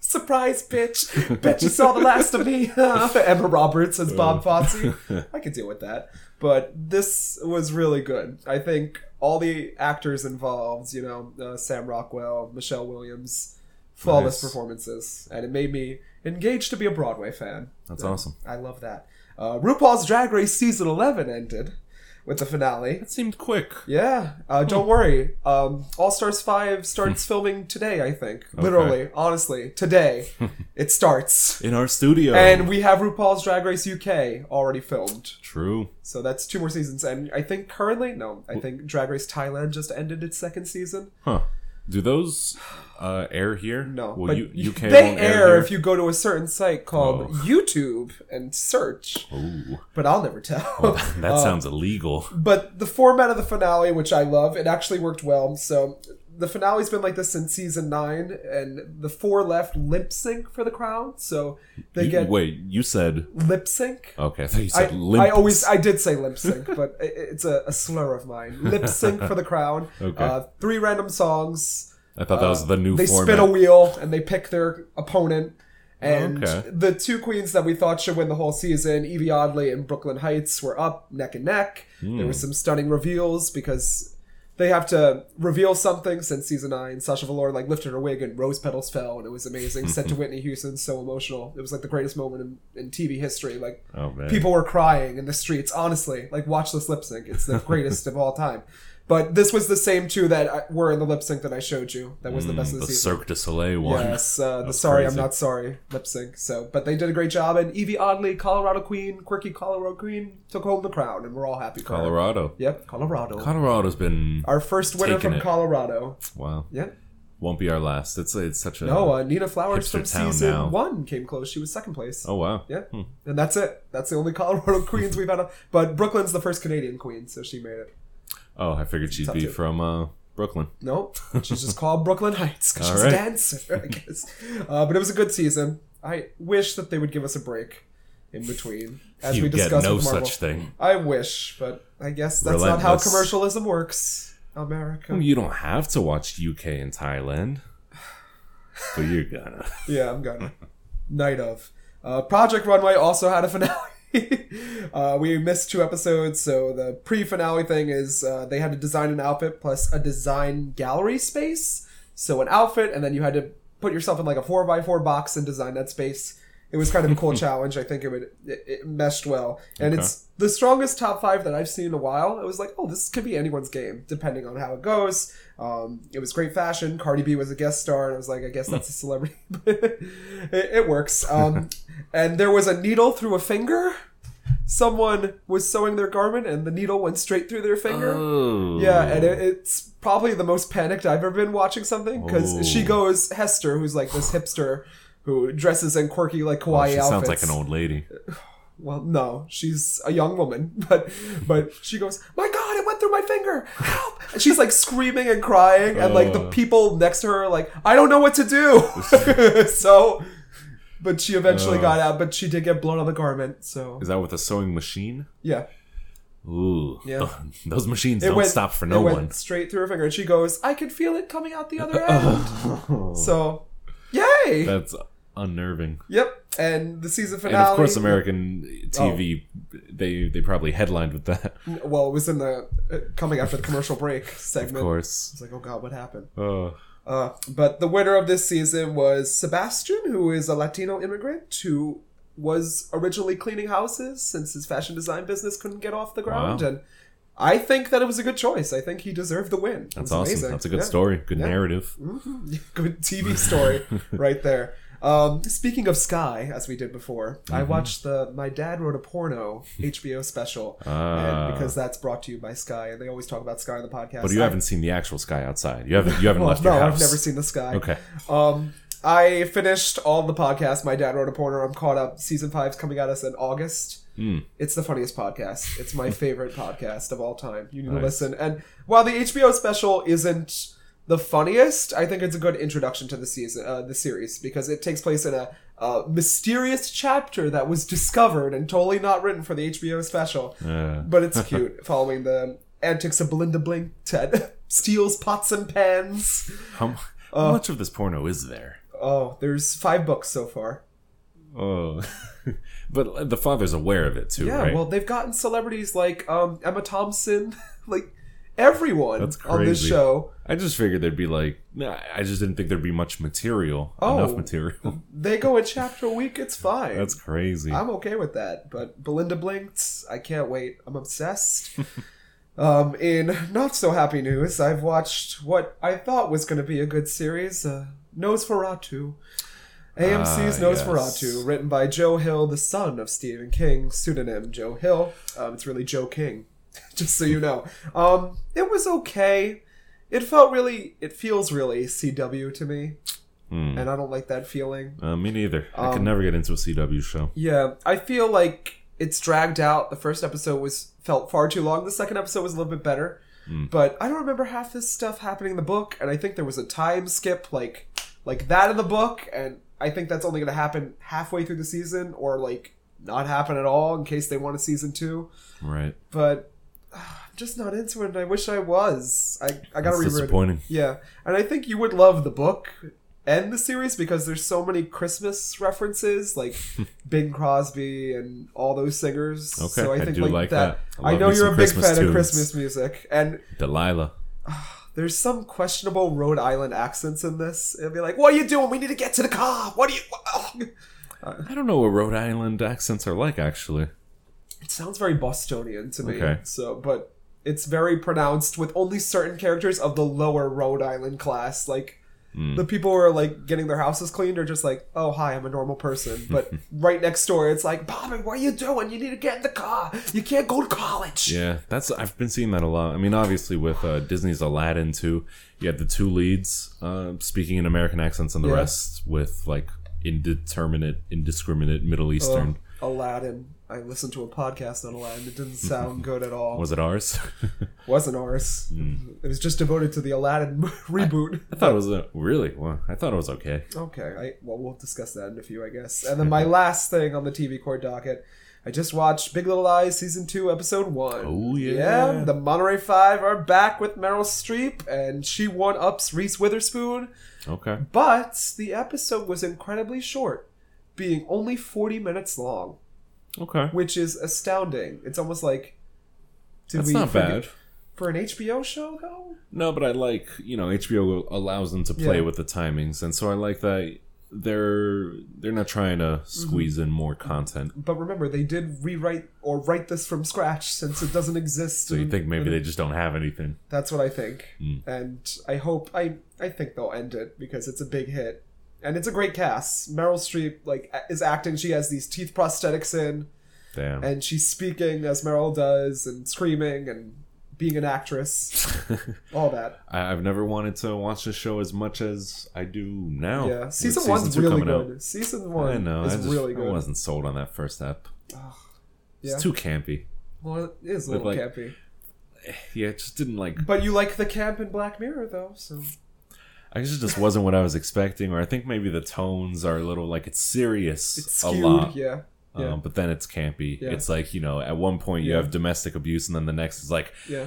Surprise, bitch! Bet you saw the last of me. Emma Roberts as Bob Fosse. I could deal with that. But this was really good. I think all the actors involved, you know, uh, Sam Rockwell, Michelle Williams, flawless Nice. performances, and it made me engaged to be a Broadway fan. That's And awesome. I love that. Uh, RuPaul's Drag Race season eleven ended with the finale. That seemed quick. Yeah, uh, don't worry. Um, All Stars 5 starts filming today, I think. Literally, honestly, today it starts. In our studio. And we have RuPaul's Drag Race UK already filmed. True. So that's two more seasons. And I think currently, no, I think Drag Race Thailand just ended its second season. Huh. Do those uh, air here? No, Well, but U- UK they air here? if you go to a certain site called Oh. YouTube and search. Ooh. But I'll never tell. Well, that Uh, sounds illegal. but the format of the finale, which I love, it actually worked well. So the finale's been like this since season nine, and the four left lip sync for the crown. So they You- get Wait, you said lip sync. okay. I thought you I, said limp. I always I did say lip sync, but it's a, a slur of mine. Lip sync for the crown. Okay. Uh, three random songs. I thought that was the new They format. spin a wheel and they pick their opponent. And Okay. the two queens that we thought should win the whole season, Yvie Oddly and Brooklyn Hytes, were up neck and neck. There Hmm. were some stunning reveals because they have to reveal something since season nine. Sasha Velour like lifted her wig and rose petals fell and it was amazing. Set to Whitney Houston, so emotional. It was like the greatest moment in, in TV history. Like Oh people were crying in the streets. Honestly, like watch this lip sync. It's the greatest of all time. But this was the same two that I- were in the lip sync that I showed you. That was the best of Mm, the the season. Cirque du Soleil one. Yes, uh, the sorry, I'm not sorry lip sync. So, but they did a great job, and Yvie Oddly, Colorado Queen, quirky Colorado Queen, took home the crown, and we're all happy. Colorado. Yep, Colorado. Colorado's been Our first winner from it. Colorado. wow. Yep. Won't be our last. It's it's such a No, uh, Nina Flowers from season now. one came close. She was second place. oh wow. Yeah, and that's it. That's the only Colorado queens we've had. But Brooklyn's the first Canadian queen, so she made it. Oh, I figured she'd be from uh, Brooklyn. Nope, she's just called Brooklyn Hytes because she's right. a dancer, I guess. Uh, but it was a good season. I wish that they would give us a break in between, as you we discussed no with Marvel. such thing. I wish, but I guess that's not how commercialism works. America. You don't have to watch UK and Thailand, but you're gonna. Yeah, I'm gonna. Night of. Uh, Project Runway also had a finale. uh, we missed two episodes, so the pre-finale thing is uh, they had to design an outfit plus a design gallery space. So an outfit, and then you had to put yourself in like a four by four box and design that space. It was kind of a cool challenge. I think it would it, it meshed well, and Okay. it's the strongest top five that I've seen in a while. It was like, oh, this could be anyone's game, depending on how it goes. Um, it was great fashion. Cardi B was a guest star, and I was like, I guess that's a celebrity. it, it works. Um, and there was a needle through a finger. Someone was sewing their garment, and the needle went straight through their finger. Oh. Yeah, and it, it's probably the most panicked I've ever been watching something because Oh. she goes Hester, who's like this hipster who dresses in quirky like kawaii Well, she outfits. sounds like an old lady. Well, no, she's a young woman, but but she goes, "My God, it went through my finger! Help!" And she's like screaming and crying, and like the Uh. people next to her are like, "I don't know what to do." so, but she eventually Uh. got out, but she did get blown on the garment. So Is that with a sewing machine? yeah, Ooh, Yeah. those machines it don't went stop for it no went one. straight through her finger, and she goes, "I can feel it coming out the other end." so, yay! That's unnerving. yep, and the season And finale. of course, American TV, Oh. they they probably headlined with that. Well, it was in the uh, coming after the commercial break segment. Of course. It's like, oh god, what happened? Oh, Uh, but the winner of this season was Sebastian, who is a Latino immigrant who was originally cleaning houses since his fashion design business couldn't get off the ground. Wow. And I think that it was a good choice. I think he deserved the win. It that's awesome. amazing. That's a good Yeah. story. Good Yeah. narrative. good TV story right there. Um, speaking of Sky, as we did before, I Mm-hmm. watched the My Dad Wrote a Porno HBO special. Ah. and because that's brought to you by Sky, and they always talk about Sky on the podcast. But you I- haven't seen the actual sky outside. You haven't. You haven't Well, left no, your house. I've never seen the Sky. Okay. Um, I finished all the podcasts. My dad wrote a porno. I'm caught up. Season five's coming at us in August. Hmm. It's the funniest podcast. It's my favorite podcast of all time. You need to listen. And while the HBO special isn't the funniest, I think it's a good introduction to the season, uh, the series, because it takes place in a uh, mysterious chapter that was discovered and totally not written for the HBO special. Uh, But it's cute, following the antics of Belinda Blink. Ted steals pots and pans. how, Uh, how much of this porno is there? Oh, there's five books so far. Oh, but the father's aware of it too, Yeah, right? well, they've gotten celebrities like um, Emma Thompson, like everyone That's on this show. I just figured there'd be like, nah, I just didn't think there'd be much material, Oh. enough material. They go a chapter a week. It's fine. That's crazy. I'm okay with that. But Belinda blinked. I can't wait. I'm obsessed. um, in not so happy news, I've watched what I thought was going to be a good series, uh, Nosferatu. AMC's Ah, Nosferatu, yes. written by Joe Hill, the son of Stephen King, pseudonym Joe Hill. Um, it's really Joe King, just so you know. Um, it was okay. It felt really, it feels really CW to me, Hmm. and I don't like that feeling. Uh, me neither. I Um, could never get into a CW show. Yeah, I feel like it's dragged out. The first episode was felt far too long. The second episode was a little bit better. But I don't remember half this stuff happening in the book, and I think there was a time skip like like that in the book, and I think that's only going to happen halfway through the season, or like not happen at all in case they want a season two. Right. But uh, I'm just not into it, and I wish I was. I I gotta That's reread it. disappointing. Yeah, and I think you would love the book and the series because there's so many Christmas references, like Bing Crosby and all those singers. Okay, so I I think do like, like that. that. I I, know you're a big Christmas fan of. Christmas music, and Delilah. there's some questionable Rhode Island accents in this. It'll be like, "What are you doing? We need to get to the car. What are you?" oh." I don't know what Rhode Island accents are like, actually. It sounds very Bostonian to me. Okay. So, but it's very pronounced with only certain characters of the lower Rhode Island class. Like Hmm. the people who are like getting their houses cleaned are just like, "Oh, hi, I'm a normal person." But right next door, it's like, "Bobby, what are you doing? You need to get in the car. You can't go to college." Yeah, that's I've been seeing that a lot. I mean, obviously with uh, Disney's Aladdin too, you had the two leads uh, speaking in American accents, and the Yeah. rest with like indeterminate, indiscriminate Middle Eastern. Oh, Aladdin. I listened to a podcast on Aladdin. It didn't sound good at all. Was it ours? Wasn't ours. It was just devoted to the Aladdin reboot. I thought it was uh, really. Well, I thought it was okay. Okay, I well we'll discuss that in a few, I guess. And then my last thing on the TV court docket, I just watched Big Little Lies season two, episode one. Oh, yeah. yeah. The Monterey Five are back with Meryl Streep, and she one ups Reese Witherspoon. Okay. But the episode was incredibly short, being only forty minutes long. Okay. which is astounding. It's almost like did That's we not forget- bad. for an HBO show though. No, but I like you know HBO allows them to play Yeah. with the timings, and so I like that they're they're not trying to squeeze in more content. But remember, they did rewrite or write this from scratch since it doesn't exist. So you in- think maybe in- they just don't have anything? That's what I think, Mm. and I hope I I think they'll end it because it's a big hit, and it's a great cast. Meryl Streep like is acting. She has these teeth prosthetics in, Damn. and she's speaking as Meryl does, and screaming and being an actress, all that. I, I've never wanted to watch the show as much as I do now. yeah, season one's really coming out. good. Season one I know. is I just really I wasn't sold on that first ep. yeah, It's too campy. well, it is a little like- campy. Yeah, it just didn't like. But you like the camp in Black Mirror though, so I guess it just wasn't what I was expecting, or I think maybe the tones are a little like it's serious it's a lot. Yeah, yeah, Um, but then it's campy. Yeah. It's like you know, at one point you Yeah. have domestic abuse, and then the next is like yeah,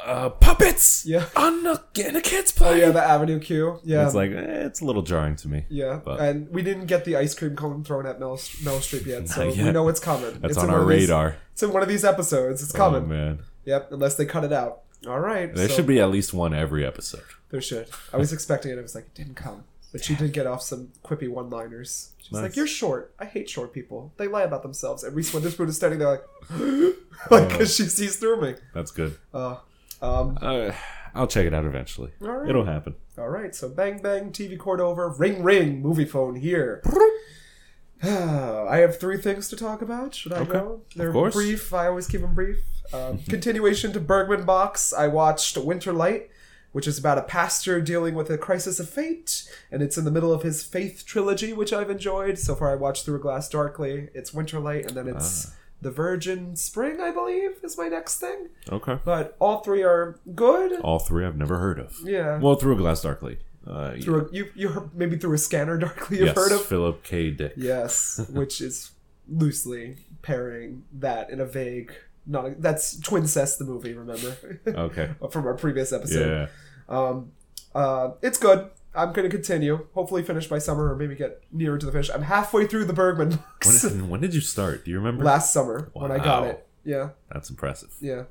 uh, puppets. yeah. on the in a kid's play. Oh yeah, the Avenue Q. Yeah, It's like eh, it's a little jarring to me. Yeah, But- and we didn't get the ice cream cone thrown at Mel, Mel Streep yet, so Not we know it's coming. That's it's on our of these- radar. it's in one of these episodes. It's Oh coming. man, yep, unless they cut it out. All right. there so- should be at least one every episode. There should. I was expecting it. I was like, it didn't come, but she did get off some quippy one-liners. She's Nice. like, "You're short. I hate short people. They lie about themselves." And Reese Witherspoon is standing there like, like, because she sees through me. That's good. Uh, um, Uh, I'll check it out eventually. All right. It'll happen. All right, so bang bang, TV cord over, ring ring, movie phone here. I have three things to talk about. Should I Okay, go? They're course. brief. I always keep them brief. Um, continuation to Bergman Box. I watched Winter Light, which is about a pastor dealing with a crisis of fate, and it's in the middle of his Faith trilogy, which I've enjoyed. So far, I watched Through a Glass Darkly. It's Winter Light, and then it's The Virgin Spring, I believe, is my next thing. Okay. But all three are good. All three I've never heard of. Yeah. Well, through a glass darkly. Uh, through a, you you heard, maybe through a scanner darkly you've yes, heard of Philip K. Dick. yes which is loosely pairing that in a vague not a, that's twincest the movie remember Okay. from our previous episode Yeah. um uh it's good i'm gonna continue hopefully finish by summer or maybe get nearer to the finish i'm halfway through the bergman books When, when did you start? Do you remember? last summer when i got it yeah That's impressive. yeah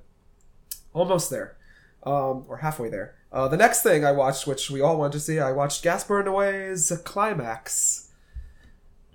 almost there um or halfway there uh, the next thing I watched, which we all wanted to see, I watched Gaspar Noé's Climax,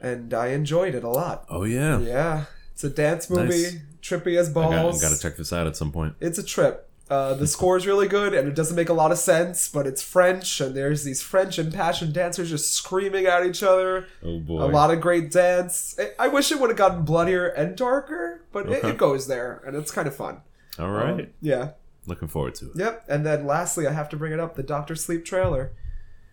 and I enjoyed it a lot. Oh yeah. Yeah, it's a dance movie, Nice. Trippy as balls. got, to check this out at some point. It's a trip. Uh, the score is really good, and it doesn't make a lot of sense, but it's French, and there's these French impassioned dancers just screaming at each other. Oh boy. A lot of great dance. I- I wish it would have gotten bloodier and darker, but it, it goes there, and it's kind of fun. All right. Um, yeah. Looking forward to it. Yep. And then lastly, I have to bring it up the Doctor Sleep trailer.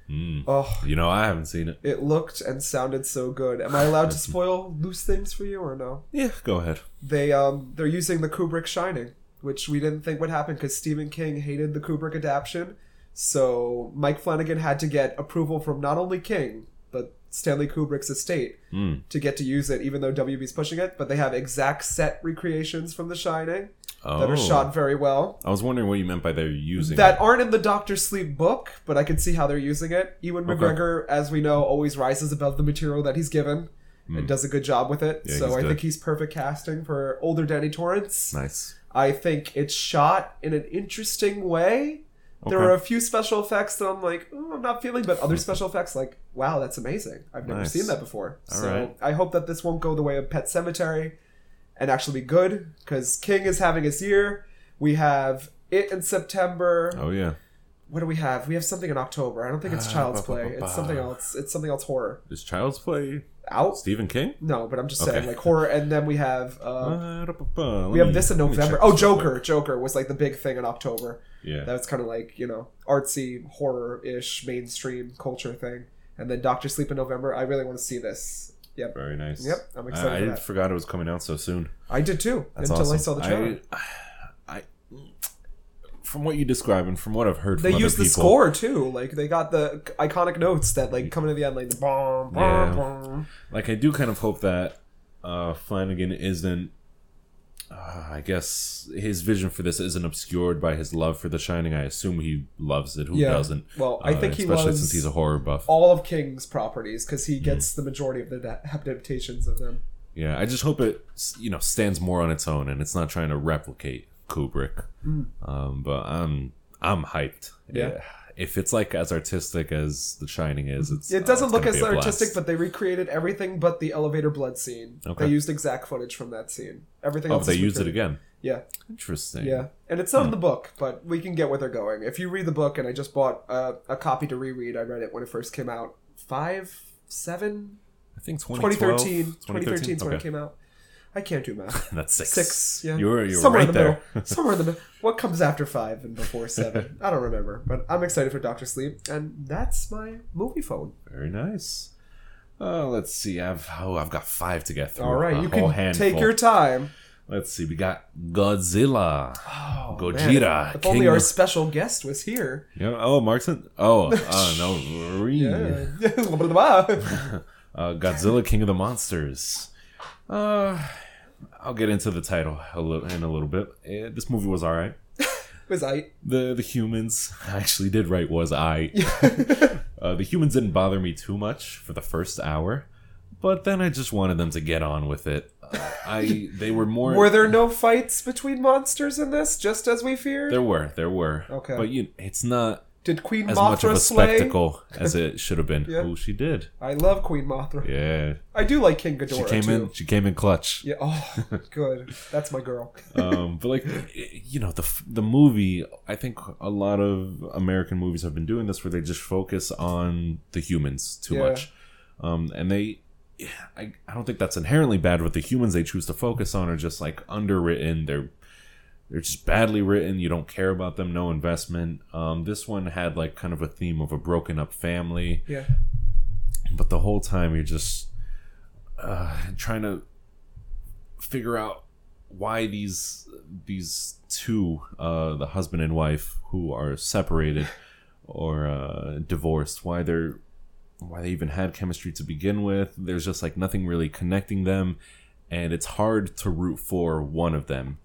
Mm. Oh, You know, I haven't seen it. it looked and sounded so good. Am I allowed to spoil loose things for you or no? Yeah, go ahead. They um they're using the Kubrick Shining, which we didn't think would happen because Stephen King hated the Kubrick adaptation. So Mike Flanagan had to get approval from not only King but Stanley Kubrick's estate Mm. to get to use it, even though WB's pushing it. But they have exact set recreations from The Shining Oh. that are shot very well. I was wondering what you meant by they're using that it. aren't in the Doctor Sleep book, but I can see how they're using it. Ewan Okay. McGregor, as we know, always rises above the material that he's given and does a good job with it. Hmm. Yeah, so I good. think he's perfect casting for older Danny Torrance. Nice. I think it's shot in an interesting way. There are a few special effects that I'm like, oh, I'm not feeling, but other special effects, like, wow, that's amazing. I've never Nice. seen that before. All so right. I hope that this won't go the way of Pet Sematary and actually be good because King is having his year. We have it in September. Oh yeah. What do we have? We have something in October. I don't think it's Uh, Child's Play. It's something else. It's something else horror. Is Child's Play Out? Stephen King? No, but I'm just Okay. saying like horror. And then we have uh, da- ba- ba. we have this in November. Oh, Joker! Joker was like the big thing in October. Yeah. That's kind of like you know artsy horror ish mainstream culture thing. And then Doctor Sleep in November. I really want to see this. Yep, Very nice. Yep, I'm excited I, for that. forgot it was coming out so soon. I did too That's until awesome. I saw the trailer. I, I, from what you describe and from what I've heard, they other the score too. Like they got the iconic notes that like come into the end, like the bomb, bomb, Yeah. bomb. Like I do kind of hope that uh, Flanagan isn't. Uh, I guess his vision for this isn't obscured by his love for The Shining. I assume he loves it. Who Yeah. doesn't? Well, I Uh, think he especially loves since he's a horror buff. all of King's properties because he Mm. gets the majority of the adaptations of them. Yeah, I just hope it you know stands more on its own and it's not trying to replicate Kubrick. Um, but I'm I'm hyped. Mm. Yeah. If it's like as artistic as The Shining is, it's It uh, doesn't it's look as artistic, but they recreated everything but the elevator blood scene. Okay. They used exact footage from that scene. Everything oh, they used it again. Yeah, Interesting. yeah, and it's not in the book, but we can get where they're going. If you read the book, and I just bought a, a copy to reread, I read it when it first came out. Five, seven, I think 2012, 2013. 2013 is when it came out. I can't do math. That's six. Six, yeah. You were you were Somewhere right in the there. middle. Somewhere in the middle. What comes after five and before seven? I don't remember, but I'm excited for Doctor Sleep, and that's my movie phone. Very nice. Uh, let's see. I've oh, I've got five to get through. All right, A you can handful. take your time. Let's see. We got Godzilla. Oh, Gojira, man. If only our of- special guest was here. Yeah. Oh, Martin. Oh, uh, no. Yeah. Uh, Godzilla, King of the Monsters. Uh, I'll get into the title a little in a little bit. Eh, this movie was all right. was I? The the humans I actually did right was I. uh, the humans didn't bother me too much for the first hour, but then I just wanted them to get on with it. Uh, I they were more. Were there no fights between monsters in this, just as we feared? There were, there were. Okay. but you, it's not Did Queen as much of a slay? spectacle as it should have been. Yeah. Oh, she did. I love Queen Mothra. Yeah, I do like King Ghidorah she came too. in. She came in clutch. Yeah. Oh, good. That's my girl. um, but like you know the the movie i think a lot of american movies have been doing this where they just focus on the humans too Yeah. much um, and they I, I don't think that's inherently bad but the humans they choose to focus on are just like underwritten they're they're just badly written. You don't care about them. No investment. Um, this one had like kind of a theme of a broken up family. Yeah. but the whole time you're just uh, trying to figure out why these these two uh, the husband and wife who are separated or uh, divorced why they're why they even had chemistry to begin with. There's just like nothing really connecting them and it's hard to root for one of them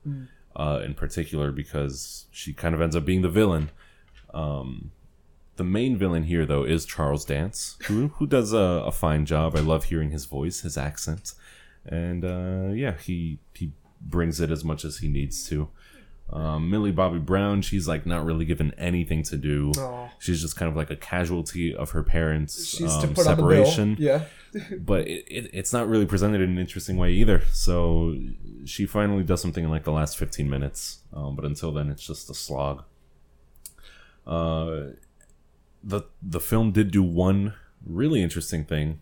uh, in particular because she kind of ends up being the villain um, the main villain here, though, is Charles Dance, who who does a, a fine job. I love hearing his voice, his accent, and uh, yeah, he he brings it as much as he needs to. Um, Millie Bobby Brown, she's like not really given anything to do. Aw. She's just kind of like a casualty of her parents' She's um, separation on the bill. Yeah. but it, it, it's not really presented in an interesting way either. So she finally does something in like the last 15 minutes. Um, but until then, it's just a slog. Uh, the the film did do one really interesting thing,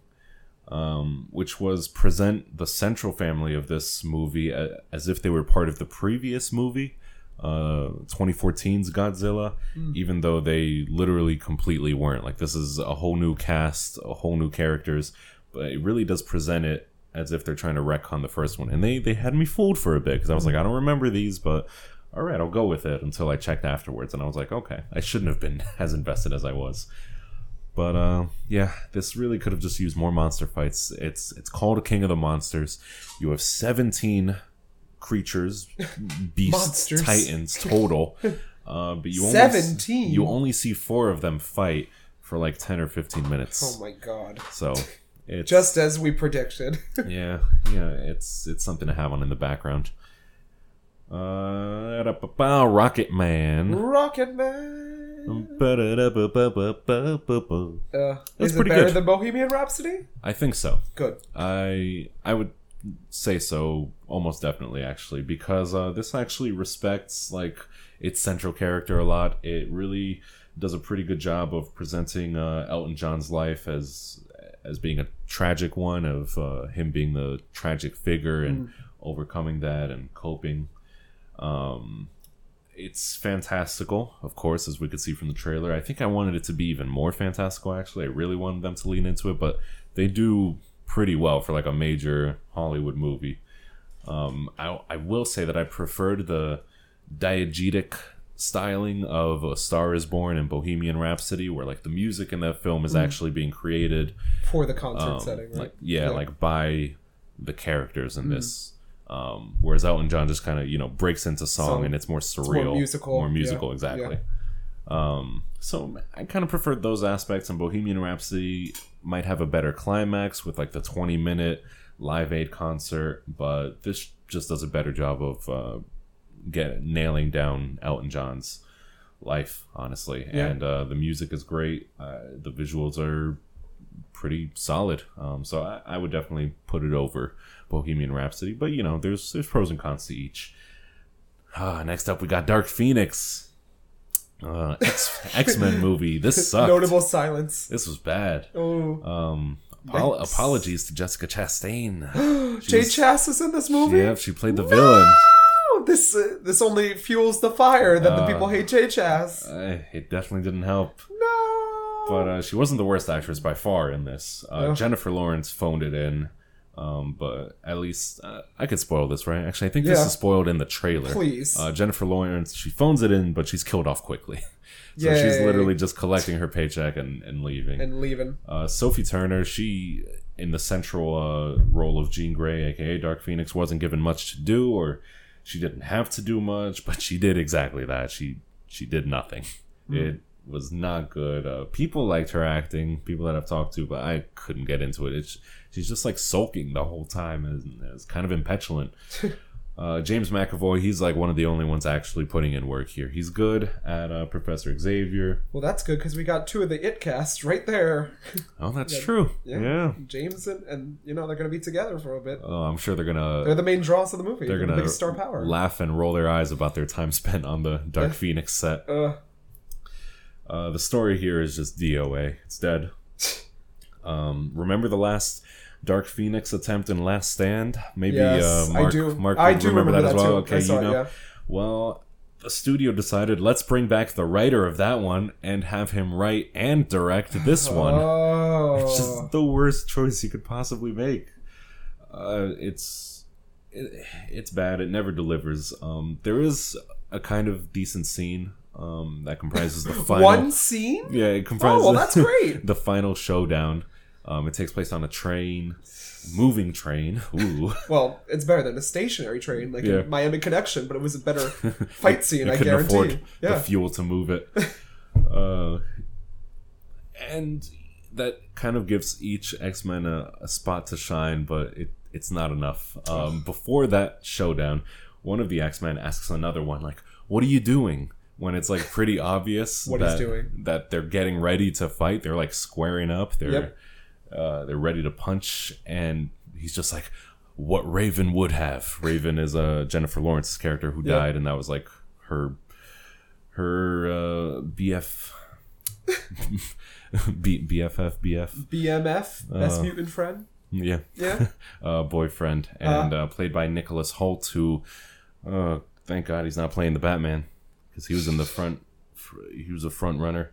um, which was present the central family of this movie a- as if they were part of the previous movie, uh, 2014's Godzilla, even though they literally completely weren't. Like this is a whole new cast, a whole new characters, but it really does present it as if they're trying to retcon the first one. And they they had me fooled for a bit because I was like, I don't remember these, but all right, I'll go with it until I checked afterwards, and I was like, okay, I shouldn't have been as invested as I was. But uh, yeah, this really could have just used more monster fights. It's it's called King of the Monsters. You have seventeen creatures, beasts, titans total. Uh, but you only 17? you only see four of them fight for like ten or fifteen minutes. Oh my god. So it's Just as we predicted. yeah, yeah, it's it's something to have on in the background. Uh, Rocket Man. Rocket Man. Ba-da-da-ba-ba-ba-ba-ba. Uh, That's is it pretty better good. than Bohemian Rhapsody? I think so. Good. I I would say so almost definitely actually because uh, this actually respects like its central character a lot. It really does a pretty good job of presenting uh, Elton John's life as as being a tragic one of uh, him being the tragic figure and overcoming that and coping. Um, it's fantastical, of course, as we could see from the trailer. I think I wanted it to be even more fantastical. Actually, I really wanted them to lean into it, but they do pretty well for like a major Hollywood movie. Um, I, I will say that I preferred the diegetic styling of A Star Is Born and Bohemian Rhapsody, where like the music in that film is actually being created For the concert um, setting, right? like yeah, like by the characters in this. Um, whereas Elton John just kind of you know breaks into song, Song. and it's more surreal, more musical, more musical, yeah, exactly. Um, so I kind of preferred those aspects, and Bohemian Rhapsody might have a better climax with like the twenty minute Live Aid concert, but this just does a better job of uh, get nailing down Elton John's life, honestly. Yeah. And uh, the music is great. Uh, the visuals are pretty solid. Um, so I, I would definitely put it over Bohemian Rhapsody. But you know, there's there's pros and cons to each. Ah, next up we got Dark Phoenix. Uh, X X Men movie. This sucked. Notable silence. This was bad. Oh, Um, apol- apologies to Jessica Chastain. Jay Chass is in this movie. Yeah, she played the villain. This uh, this only fuels the fire that the Uh, people hate Jay Chass. Uh, it definitely didn't help. no. But uh, she wasn't the worst actress by far in this. Uh, Jennifer Lawrence phoned it in. Um, but at least uh, I could spoil this, right? Actually, I think this is spoiled in the trailer. Please. Uh, Jennifer Lawrence, she phones it in, but she's killed off quickly. so she's literally just collecting her paycheck and, and leaving. and leaving. Uh, Sophie Turner, she in the central uh, role of Jean Grey, aka Dark Phoenix, wasn't given much to do, or she didn't have to do much, but she did exactly that. She she did nothing. It was not good. Uh, people liked her acting, people that I've talked to, but I couldn't get into it. It's she's just like sulking the whole time, and it's kind of impetulant. Uh, James McAvoy, he's like one of the only ones actually putting in work here. He's good at uh, Professor Xavier. Well, that's good because we got two of the It cast right there. Oh, that's Yeah. true. Yeah. yeah. James and, and you know they're gonna be together for a bit. Oh, I'm sure they're gonna They're the main draws of the movie. they're They're, gonna the star power. laugh and roll their eyes about their time spent on the Dark Yeah. Phoenix set. uh, Uh, the story here is just DOA. It's dead. Um, remember the last Dark Phoenix attempt in Last Stand? Maybe yes, uh, Mark, I do. Mark I do remember, that, as well. too. Okay, you it, know. yeah. Well, the studio decided let's bring back the writer of that one and have him write and direct this one. Oh, It's just the worst choice you could possibly make. Uh, it's it, it's bad. It never delivers. Um, there is a kind of decent scene um, that comprises the final. one scene. Yeah, it comprises. Oh, well, that's great. the final showdown. Um, it takes place on a train, moving train. Ooh, Well, it's better than a stationary train like Yeah. in Miami Connection, but it was a better fight scene. I guarantee. afford the fuel to move it. uh, and that kind of gives each X Men a, a spot to shine, but it, it's not enough. Um, before that showdown, one of the X Men asks another one, like, "What are you doing?" When it's like pretty obvious What he's that, doing. that they're getting ready to fight, they're like squaring up, they're Yep. Uh, they're ready to punch, and he's just like, "What Raven would have." Raven is uh, Jennifer Lawrence's character who Yep. died, and that was like her her uh, BF B, BFF BF BMF, best Uh, mutant friend. yeah Yeah. uh, boyfriend and uh, played by Nicholas Hoult who uh, thank God he's not playing the Batman because he was in the front he was a front runner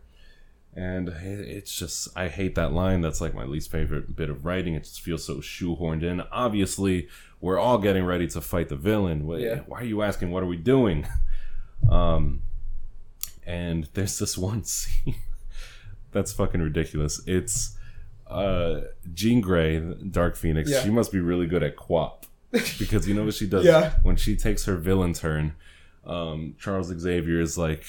and it's just I hate that line that's like my least favorite bit of writing it just feels so shoehorned in obviously we're all getting ready to fight the villain Why- Yeah. why are you asking what are we doing um and there's this one scene that's fucking ridiculous. It's uh Jean Grey, Dark Phoenix. Yeah. She must be really good at quap because you know what she does Yeah. when she takes her villain turn. Um, Charles Xavier is like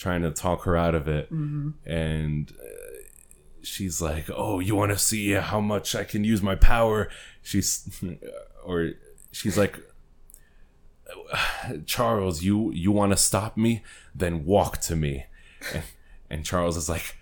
trying to talk her out of it, Mm-hmm. and uh, she's like, "Oh, you want to see how much I can use my power?" She's or she's like. Charles, you you want to stop me? Then walk to me. And, and Charles is like,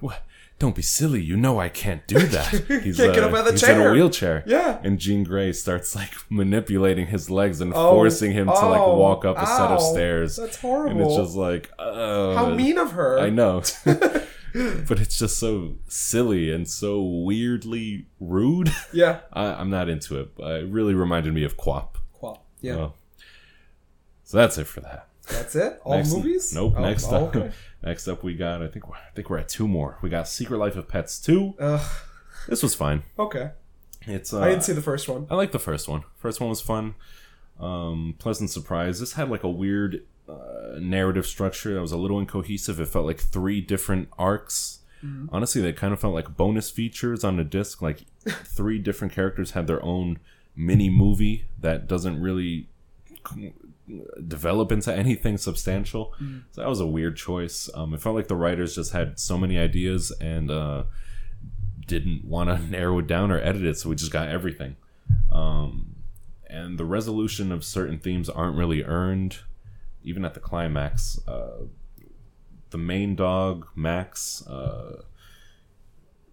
"What? Don't be silly. You know I can't do that." He's, Can't get up out of the he's in a wheelchair. Yeah. And Jean Grey starts like manipulating his legs and Oh, forcing him to like oh, walk up a set of stairs. That's horrible. And it's just like, oh, How mean of her. I know. but it's just so silly and so weirdly rude. Yeah. I, I'm not into it. But it really reminded me of Quap. Qual. Yeah. Oh. So that's it for that. That's it. All Next- movies? Nope. Oh, next oh, up, okay. next up, we got. I think we're, I think we're at two more. We got Secret Life of Pets two. Ugh. This was fine. Okay. It's. Uh, I didn't see the first one. I like the first one. First one was fun. Um, pleasant surprise. This had like a weird uh, narrative structure that was a little incohesive. It felt like three different arcs. Honestly, they kind of felt like bonus features on a disc. Like three different characters had their own mini movie that doesn't really develop into anything substantial. So that was a weird choice. Um, it felt like the writers just had so many ideas and uh, didn't want to narrow it down or edit it, so we just got everything. um, and the resolution of certain themes aren't really earned, even at the climax. Uh, the main dog Max, uh,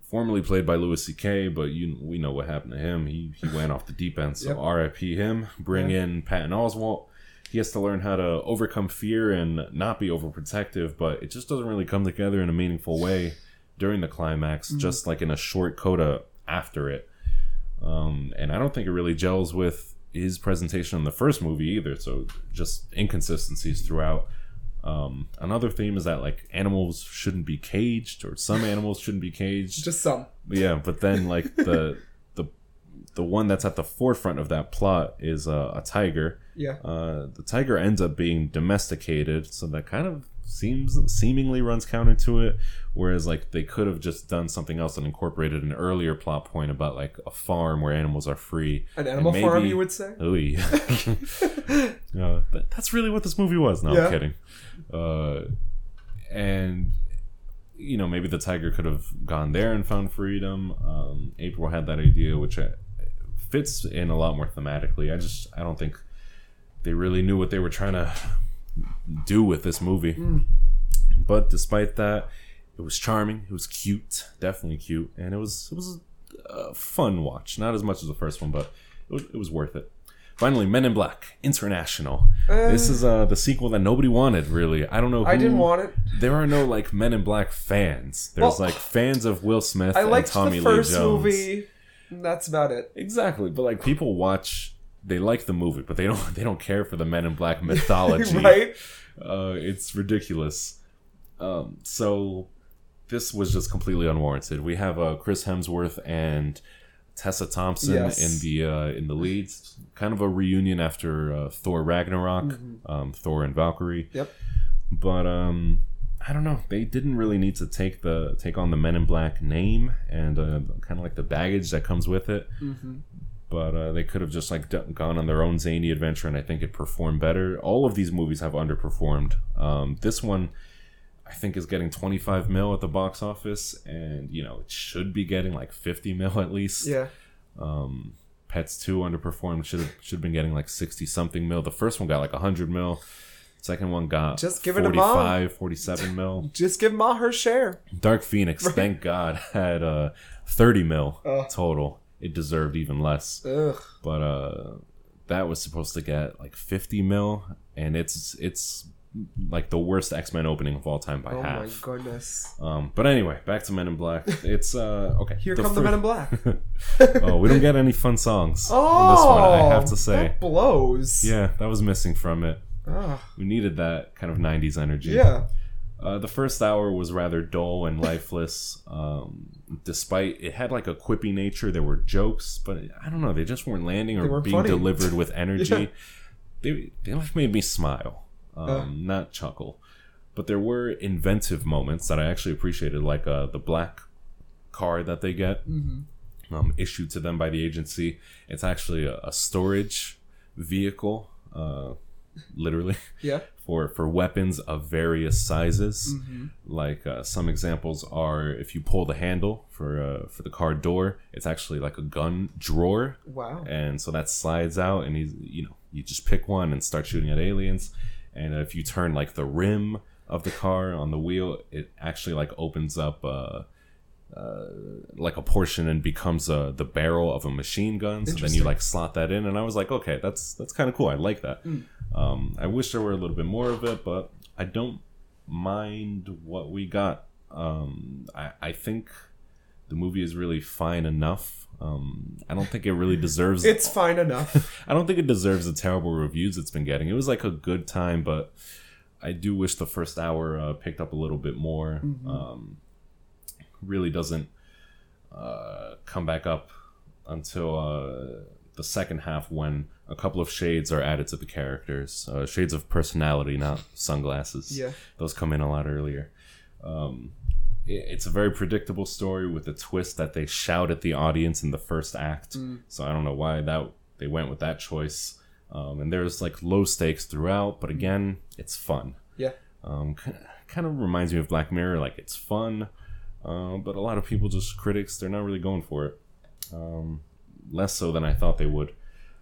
formerly played by Louis C.K., but you we know what happened to him. He he went off the deep end. So Yep. R.I.P. him. Bring in Patton Oswalt. He has to learn how to overcome fear and not be overprotective, but it just doesn't really come together in a meaningful way during the climax. Just like in a short coda after it. Um, and I don't think it really gels with his presentation in the first movie either. So just inconsistencies throughout. Um, another theme is that like animals shouldn't be caged, or some animals shouldn't be caged. Just some. Yeah, but then like the the one that's at the forefront of that plot is uh, a tiger. Yeah. Uh, the tiger ends up being domesticated, so that kind of seems seemingly runs counter to it. Whereas like they could have just done something else and incorporated an earlier plot point about like a farm where animals are free. An animal farm, you would say? Ooh, but that's really what this movie was. No, Yeah. I'm kidding. Uh, and you know, maybe the tiger could have gone there and found freedom. Um, April had that idea, which uh, fits in a lot more thematically. I just, I don't think they really knew what they were trying to do with this movie. But despite that, it was charming. It was cute, definitely cute, and it was it was a fun watch. Not as much as the first one, but it was, it was worth it. Finally, Men in Black International. this is uh, the sequel that nobody wanted. Really, I don't know. Who, I didn't want it. There are no like Men in Black fans. There's Well, like fans of Will Smith I and liked Tommy the first Lee Jones. movie. That's about it. Exactly, but like people watch, they like the movie, but they don't. They don't care for the Men in Black mythology. right? Uh, it's ridiculous. Um, so this was just completely unwarranted. We have uh, Chris Hemsworth and Tessa Thompson Yes. in the uh, in the leads. Kind of a reunion after uh, Thor Ragnarok, Mm-hmm. um, Thor and Valkyrie. Yep. But um, I don't know. They didn't really need to take the take on the Men in Black name and uh, kind of like the baggage that comes with it. Mm-hmm. But uh, they could have just like d- gone on their own zany adventure, and I think it performed better. All of these movies have underperformed. Um, this one, I think, is getting 25 mil at the box office, and you know it should be getting like 50 mil at least. Yeah. Um, Pets 2 underperformed. Should have should have been getting like 60 something mil. The first one got like 100 mil. Second one got Just give it to Mom. 45, 47 mil. Just give Ma her share. Dark Phoenix, thank God, had uh 30 mil Ugh. total. It deserved even less. Ugh. But uh that was supposed to get like 50 mil and it's it's like the worst X-Men opening of all time by half. Oh my goodness. Um but anyway, back to Men in Black. It's uh okay. Here the come the Men in Black. oh, we don't get any fun songs Oh, in this one, I have to say. that blows. Yeah, that was missing from it. We needed that kind of 90s energy. yeah. Uh, the first hour was rather dull and lifeless. Um, despite it had like a quippy nature, there were jokes, but I don't know, they just weren't landing or weren't being funny. delivered with energy. Yeah. They they made me smile, um, Uh. not chuckle. But there were inventive moments that I actually appreciated, like uh, the black card that they get Mm-hmm. um, issued to them by the agency. It's actually a, a storage vehicle, uh, literally Yeah. for for weapons of various sizes. Mm-hmm. Like uh, some examples are if you pull the handle for uh, for the car door, it's actually like a gun drawer, Wow. and so that slides out, and you you know you just pick one and start shooting at aliens. And if you turn like the rim of the car on the wheel, it actually like opens up. Uh, uh, like a portion and becomes uh, the barrel of a machine gun. So then you like slot that in, and I was like, okay, that's that's kind of cool. I like that. Um, I wish there were a little bit more of it, but I don't mind what we got. Um, I, I think the movie is really fine enough. Um, I don't think it really deserves. It's fine enough. I don't think it deserves the terrible reviews it's been getting. It was like a good time, but I do wish the first hour uh, picked up a little bit more. Um, really doesn't uh, come back up until uh, the second half when a couple of shades are added to the characters. Uh, shades of personality, not sunglasses. Yeah. Those come in a lot earlier. Um, it- it's a very predictable story with a twist that they shout at the audience in the first act. So I don't know why that they went with that choice. Um, and there's like low stakes throughout, but again, it's fun. Yeah. Um, kind of reminds me of Black Mirror. Like it's fun, uh, but a lot of people, just critics, they're not really going for it. Um, less so than I thought they would.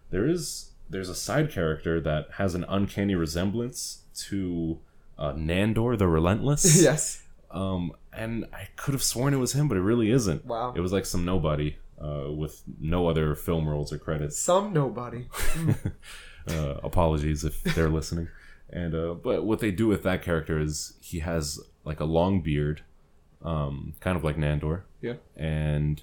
There is there's a side character that has an uncanny resemblance to uh, Nandor the Relentless. yes. Um, and I could have sworn it was him, but it really isn't. Wow. It was like some nobody uh, with no other film roles or credits. Some nobody. Uh, apologies if they're listening. And uh, but what they do with that character is he has like a long beard, um, kind of like Nandor, Yeah. and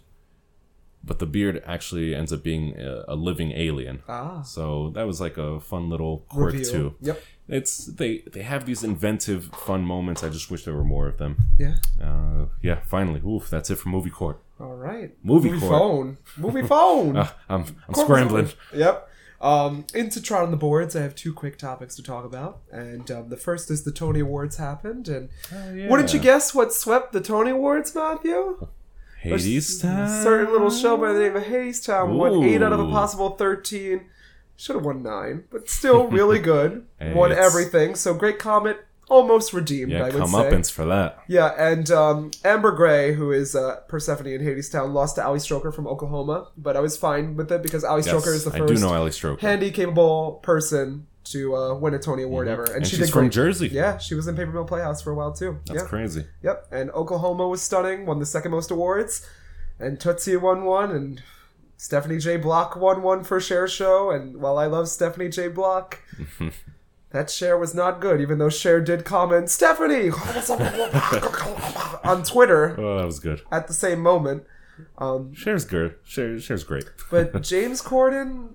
but the beard actually ends up being a, a living alien. Ah. So that was like a fun little quirk Reveal. too. Yep. It's they they have these inventive, fun moments. I just wish there were more of them. Yeah. Uh, yeah, finally, oof, that's it for movie court. All right. Movie court. phone. Movie phone. Ah, I'm I'm scrambling. Yep. Um, into Trot on the Boards, I have two quick topics to talk about. And um, the first is the Tony Awards happened. And wouldn't you guess what swept the Tony Awards, Matthew? Hades A certain little show by the name of Hadestown won eight out of a possible 13. Should have won nine, but still really good. Won everything. So Great Comet almost redeemed, Yeah, I would say. comeuppance for that. Yeah, and um, Amber Gray, who is uh, Persephone in Hadestown, lost to Ali Stroker from Oklahoma, but I was fine with it because Ali Yes, Stroker is the I do first know Ali Stroker. handy, capable person to uh, win a Tony Award ever, and, Mm-hmm. and she she's did from great. Jersey. Yeah, she was in Paper Mill Playhouse for a while too. That's yeah. crazy. Yep, and Oklahoma was stunning, won the second most awards, and Tootsie won one, and Stephanie J. Block won one for Cher Show, and while I love Stephanie J. Block, that Cher was not good, even though Cher did comment, Stephanie! on Twitter Oh, that was good. at the same moment. Um, Cher's good. Cher, Cher's great. but James Corden,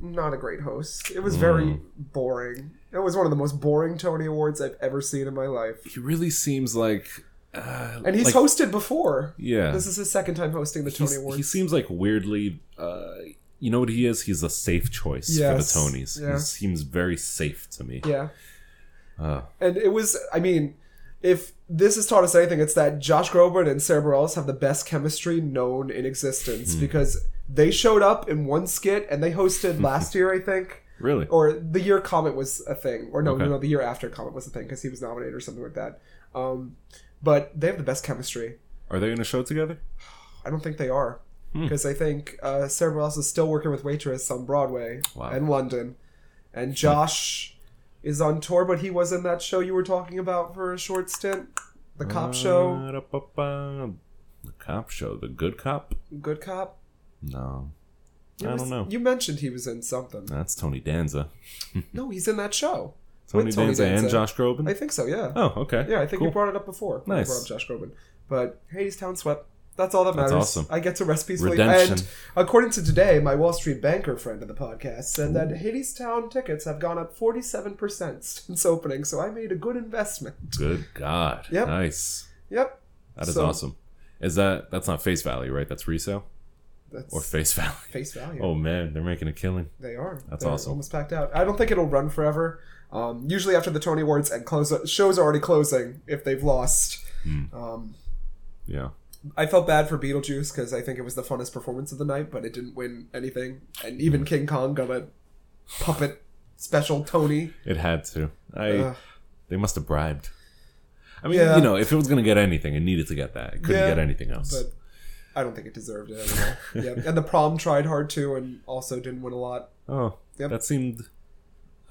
not a great host. It was very boring. It was one of the most boring Tony Awards I've ever seen in my life. He really seems like. Uh, And he's like, hosted before. Yeah. This is his second time hosting the Tony Awards. he seems like weirdly. Uh, you know what he is? He's a safe choice Yes, for the Tonys. yeah. He seems very safe to me. yeah. Uh, And it was, I mean, if this has taught us anything, it's that Josh Groban and Sara Bareilles have the best chemistry known in existence because they showed up in one skit and they hosted last year, I think. really? or the year Comet was a thing, or no, Okay. no, the year after Comet was a thing because he was nominated or something like that. Um, but they have the best chemistry. Are they in a show together? I don't think they are Hmm. because I think uh, Sara Bareilles is still working with Waitress on Broadway Wow. and London, and Josh is on tour, but he was in that show you were talking about for a short stint, the cop show, Uh, The cop show. The good cop? Good Cop. No. I was- don't know. You mentioned he was in something. That's Tony Danza. No, he's in that show. Tony, Tony Danza, and Josh Groban? I think so. Yeah. oh, okay. Yeah, I think cool. you brought it up before. when I Nice. brought up Josh Groban. But Hadestown swept. That's all that That's matters. awesome. I get to rest peacefully. Redemption. And according to today, my Wall Street banker friend of the podcast said that Hadestown tickets have gone up 47% since opening, so I made a good investment. Good God. Yep. Nice. Yep. That is So- awesome. Is that that's not face value, right? That's resale That's or face value. face value. Oh man, they're making a killing. They are. That's They're awesome. Almost packed out. I don't think it'll run forever. Um, usually after the Tony Awards and close shows are already closing if they've lost. Hmm. Um, Yeah. I felt bad for Beetlejuice because I think it was the funnest performance of the night, but it didn't win anything. And even hmm. King Kong got a puppet special Tony. It had to. I Ugh. they must have bribed. I mean, Yeah. you know, if it was gonna get anything, it needed to get that. It couldn't Yeah, get anything else. But I don't think it deserved it yeah, and the prom tried hard too, and also didn't win a lot. oh, Yep. that seemed.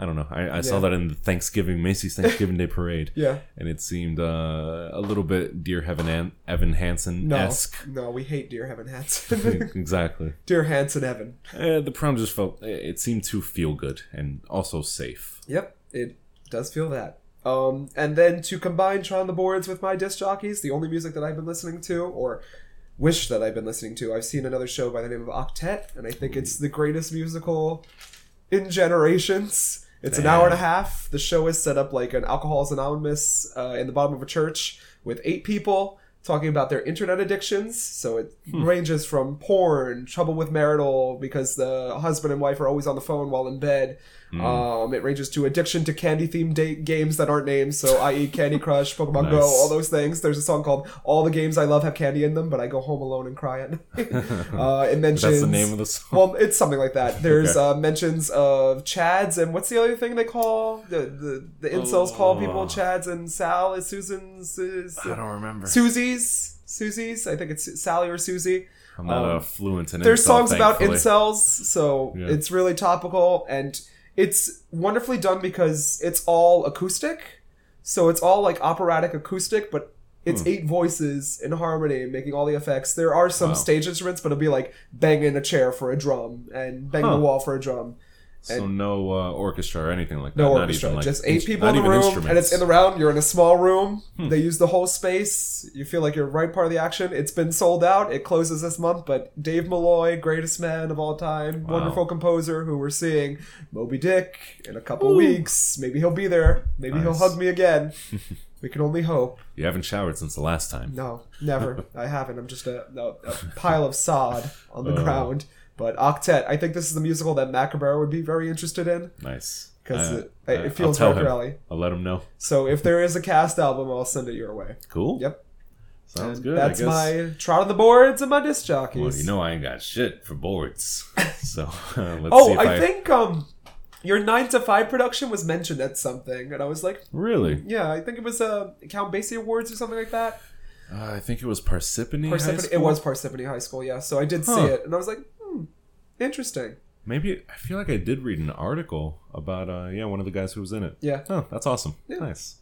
I don't know. I, I saw that in the Thanksgiving Macy's Thanksgiving Day Parade, Yeah, and it seemed uh, a little bit Dear Heaven An- Evan Hansen no, esque. no, we hate Dear Heaven Hansen. exactly. Dear Hansen Evan. Uh, the prom just felt. It seemed to feel good and also safe. Yep, it does feel that. Um, and then to combine Tron the Boards with my disc jockeys, the only music that I've been listening to, or wish that I've been listening to, I've seen another show by the name of Octet, and I think it's the greatest musical in generations. It's an hour and a half. The show is set up like an Alcoholics Anonymous uh, in the bottom of a church with eight people talking about their internet addictions. So it ranges from porn, trouble with marital because the husband and wife are always on the phone while in bed. Um, it ranges to addiction to candy themed da- games that aren't named, so i.e. Candy Crush, Pokemon Go, all those things. There's a song called "All the Games I Love Have Candy in Them," but I go home alone and cry at night. uh, it mentions That's the name of the song. well, it's something like that. There's Okay. uh, mentions of Chads and what's the other thing they call the the, the incels call people Oh. Chads and Sal is Susan's is, I don't remember. Susie's Susie's. I think it's Sally or Susie. I'm not Um, a fluent in incels. There's incel, songs about thankfully. incels, so Yeah. it's really topical and it's wonderfully done because it's all acoustic. So it's all like operatic acoustic, but it's Hmm. eight voices in harmony making all the effects. There are some Wow. stage instruments, but it'll be like banging a chair for a drum and bang Huh. the wall for a drum. So no uh, orchestra or anything like that. No Not orchestra, even, like, just eight people in the room, instruments. Hmm. and it's in the round. You're in a small room. They use the whole space. You feel like you're right part of the action. It's been sold out. It closes this month, but Dave Malloy, greatest man of all time, Wow. wonderful composer, who we're seeing Moby Dick in a couple weeks. Maybe he'll be there. Maybe he'll hug me again. we can only hope. You haven't showered since the last time. No, never. I haven't. I'm just a, a, a pile of sod on the Oh. ground. But Octet, I think this is the musical that Macabre would be very interested in Nice. because Uh, it, uh, it feels I'll him. rally. I'll let him know. So if there is a cast album, I'll send it your way. Cool. Yep. Sounds And good. That's I guess. my trot on the boards and my disc jockeys. Well, you know I ain't got shit for boards. So uh, let's see oh, if I, think um, your nine to five production was mentioned at something, and I was like, really. yeah, I think it was uh, Count Basie Awards or something like that. Uh, I think it was Parsippany. High Parsippany, School? it was Parsippany High School, yeah. So I did see it, and I was like, interesting. Maybe I feel like I did read an article about uh yeah one of the guys who was in it. Yeah. Oh, that's awesome. Yeah. Nice.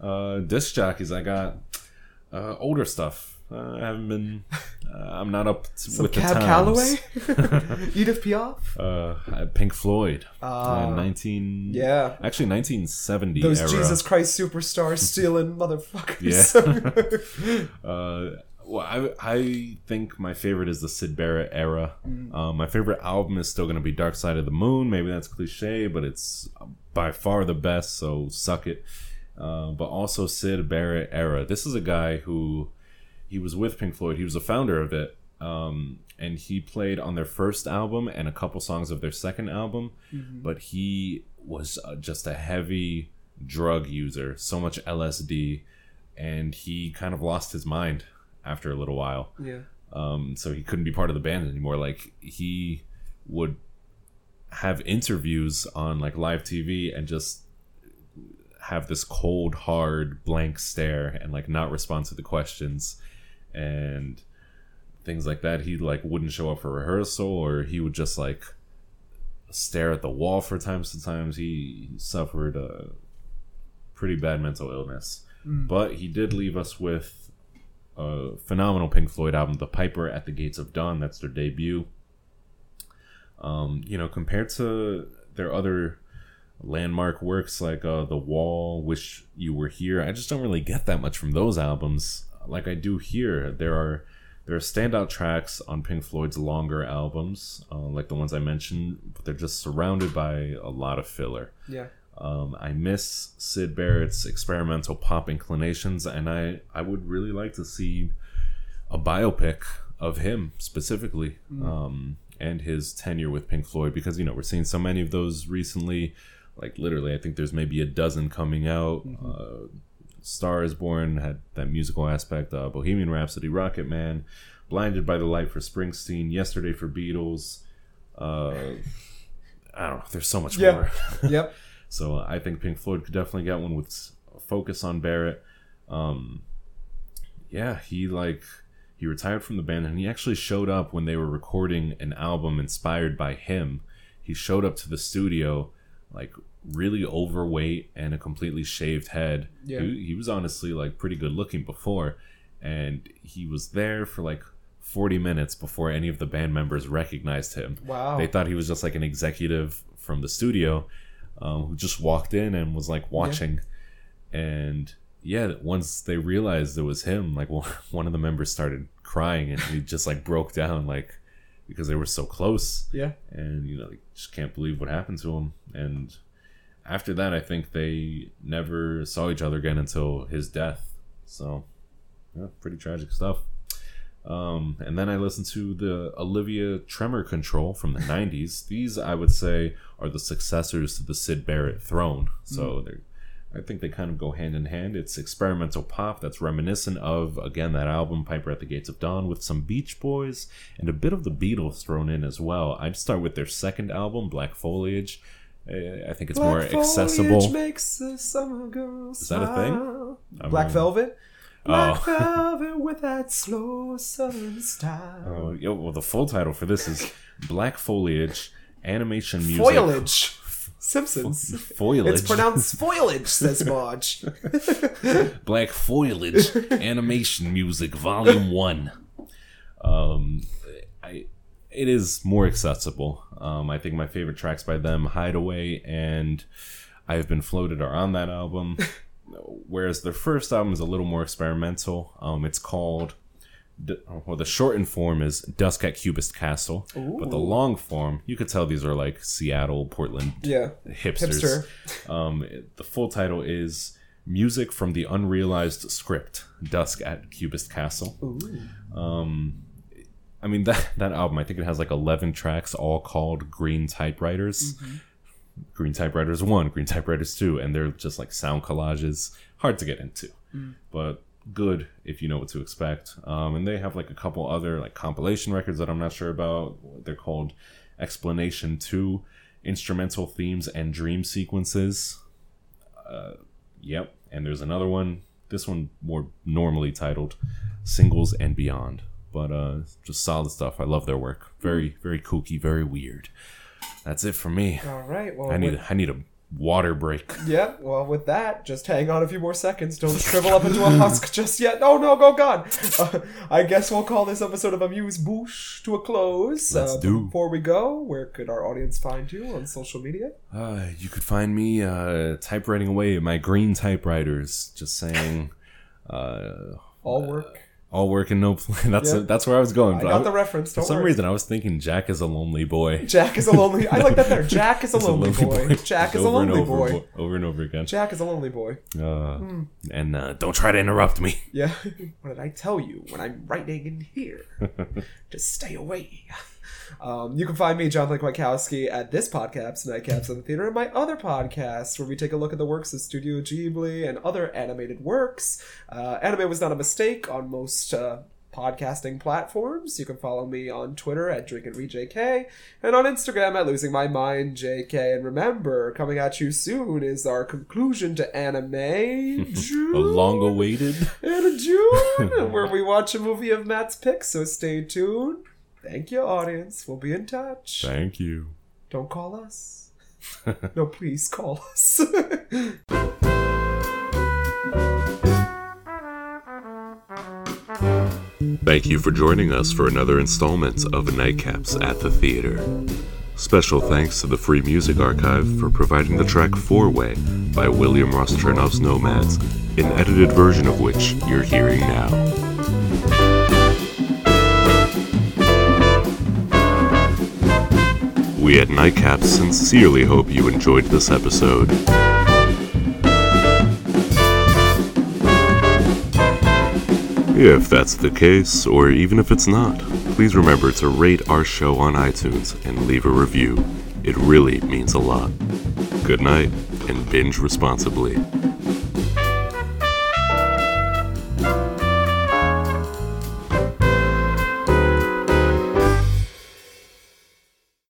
Uh, disc jockeys. I got uh, older stuff. Uh, I haven't been. Uh, I'm not up to, Some with Cab the Calloway. Edith Piaf. uh, Pink Floyd. Uh, Nineteen. yeah. Actually, 1970 Those era. Jesus Christ superstar stealing motherfuckers. Yeah. uh, well, I, I think my favorite is the Syd Barrett era. Mm. Um, my favorite album is still going to be Dark Side of the Moon. Maybe that's cliche, but it's by far the best, so suck it. Uh, but also Syd Barrett era. This is a guy who he was with Pink Floyd. He was a founder of it. Um, and he played on their first album and a couple songs of their second album. But he was uh, just a heavy drug user, so much LSD, and he kind of lost his mind after a little while. yeah. Um, so he couldn't be part of the band anymore. Like he would have interviews on like live TV and just have this cold, hard, blank stare and like not respond to the questions and things like that. He like wouldn't show up for rehearsal or he would just like stare at the wall for times to times. He suffered a pretty bad mental illness. But he did leave us with a phenomenal Pink Floyd album, The Piper at the Gates of Dawn. That's their debut. Um, you know, compared to their other landmark works like uh, The Wall, Wish You Were Here, I just don't really get that much from those albums. Like I do here, there are there are standout tracks on Pink Floyd's longer albums, uh, like the ones I mentioned, but they're just surrounded by a lot of filler. Yeah. Um, I miss Syd Barrett's experimental pop inclinations, and I, I would really like to see a biopic of him specifically um, and his tenure with Pink Floyd because, you know, we're seeing so many of those recently. Like, literally, I think there's maybe a dozen coming out. Uh, Star is Born had that musical aspect. Uh, Bohemian Rhapsody, Rocket Man, Blinded by the Light for Springsteen, Yesterday for Beatles. Uh, I don't know. There's so much Yeah. more. Yep. So I think Pink Floyd could definitely get one with focus on Barrett. Um, yeah, he like he retired from the band and he actually showed up when they were recording an album inspired by him. He showed up to the studio like really overweight and a completely shaved head. Yeah. He, he was honestly like pretty good looking before and he was there for like 40 minutes before any of the band members recognized him. Wow. They thought he was just like an executive from the studio um, who just walked in and was like watching. And yeah, once they realized it was him, like one one of the members started crying and he just like broke down, like because they were so close. yeah. And you know, they just can't believe what happened to him. And after that, I think they never saw each other again until his death. So, yeah, pretty tragic stuff. Um, and then I listened to the Olivia Tremor Control from the 90s. These, I would say, are the successors to the Syd Barrett throne. So they're, I think they kind of go hand in hand. It's experimental pop that's reminiscent of, again, that album Piper at the Gates of Dawn with some Beach Boys and a bit of the Beatles thrown in as well. I'd start with their second album, Black Foliage. Uh, I think it's more accessible. makes the summer girl Is that a thing? I'm Black wrong. Black velvet with that slow southern style. Oh, yo, well, the full title for this is Black Foliage Animation Music. Foliage. Simpsons. Foliage. It's pronounced foliage, says Marge. Black Foliage Animation Music Volume One. Um, I it is more accessible. Um, I think my favorite tracks by them, Hideaway and I Have Been Floated, are on that album. Whereas their first album is a little more experimental. Um, it's called. Well, the shortened form is Dusk at Cubist Castle, but the long form, you could tell these are like Seattle, Portland Yeah. hipsters. Hipster. Um, it- the full title is Music from the Unrealized Script, Dusk at Cubist Castle. Um, I mean that that album, I think it has like eleven tracks, all called Green Typewriters. Green Typewriters One, Green Typewriters Two, and they're just like sound collages. Hard to get into, but good if you know what to expect. Um, and they have like a couple other like compilation records that I'm not sure about. They're called Explanation Two, Instrumental Themes and Dream Sequences. Uh, yep, and there's another one. This one more normally titled Singles and Beyond. But uh, just solid stuff. I love their work. Very, very kooky, very weird. That's it for me. All right. Well, I need with- I need a water break. Yeah, well, with that, just hang on a few more seconds. Don't shrivel up into a husk just yet. No, no, go God. Uh, I guess we'll call this episode of Amuse Bouche to a close. Let's uh, do. Before we go, where could our audience find you on social media? Uh, you could find me uh, typewriting away at my green typewriters, just saying uh, All work. All work and no play. That's Yeah. that's where I was going. I got I- the reference. for Don't some worry. reason, I was thinking Jack is a lonely boy. Jack is a lonely. I like that there. Jack is a It's a lonely boy. Jack is a lonely over, boy. over and over again. Jack is a lonely boy. Uh, And uh, don't try to interrupt me. Yeah. what did I tell you when I'm writing in here? Just stay away. Um, you can find me, Jonathan Kwiatkowski, at this podcast, Nightcaps in the Theater, and my other podcast, where we take a look at the works of Studio Ghibli and other animated works. Uh, anime was not a mistake on most uh, podcasting platforms. You can follow me on Twitter at DrinkAndReadJK and on Instagram at Losing My Mind JK. And remember, coming at you soon is our conclusion to anime. June, A long awaited. in June, where we watch a movie of Matt's pick. So stay tuned. Thank you, audience. We'll be in touch. Thank you. Don't call us. no, please call us. Thank you for joining us for another installment of Nightcaps at the Theater. Special thanks to the Free Music Archive for providing the track Four Way by William Ross Chernoff's Nomads, an edited version of which you're hearing now. We at Nightcap sincerely hope you enjoyed this episode. If that's the case, or even if it's not, please remember to rate our show on iTunes and leave a review. It really means a lot. Good night, and binge responsibly.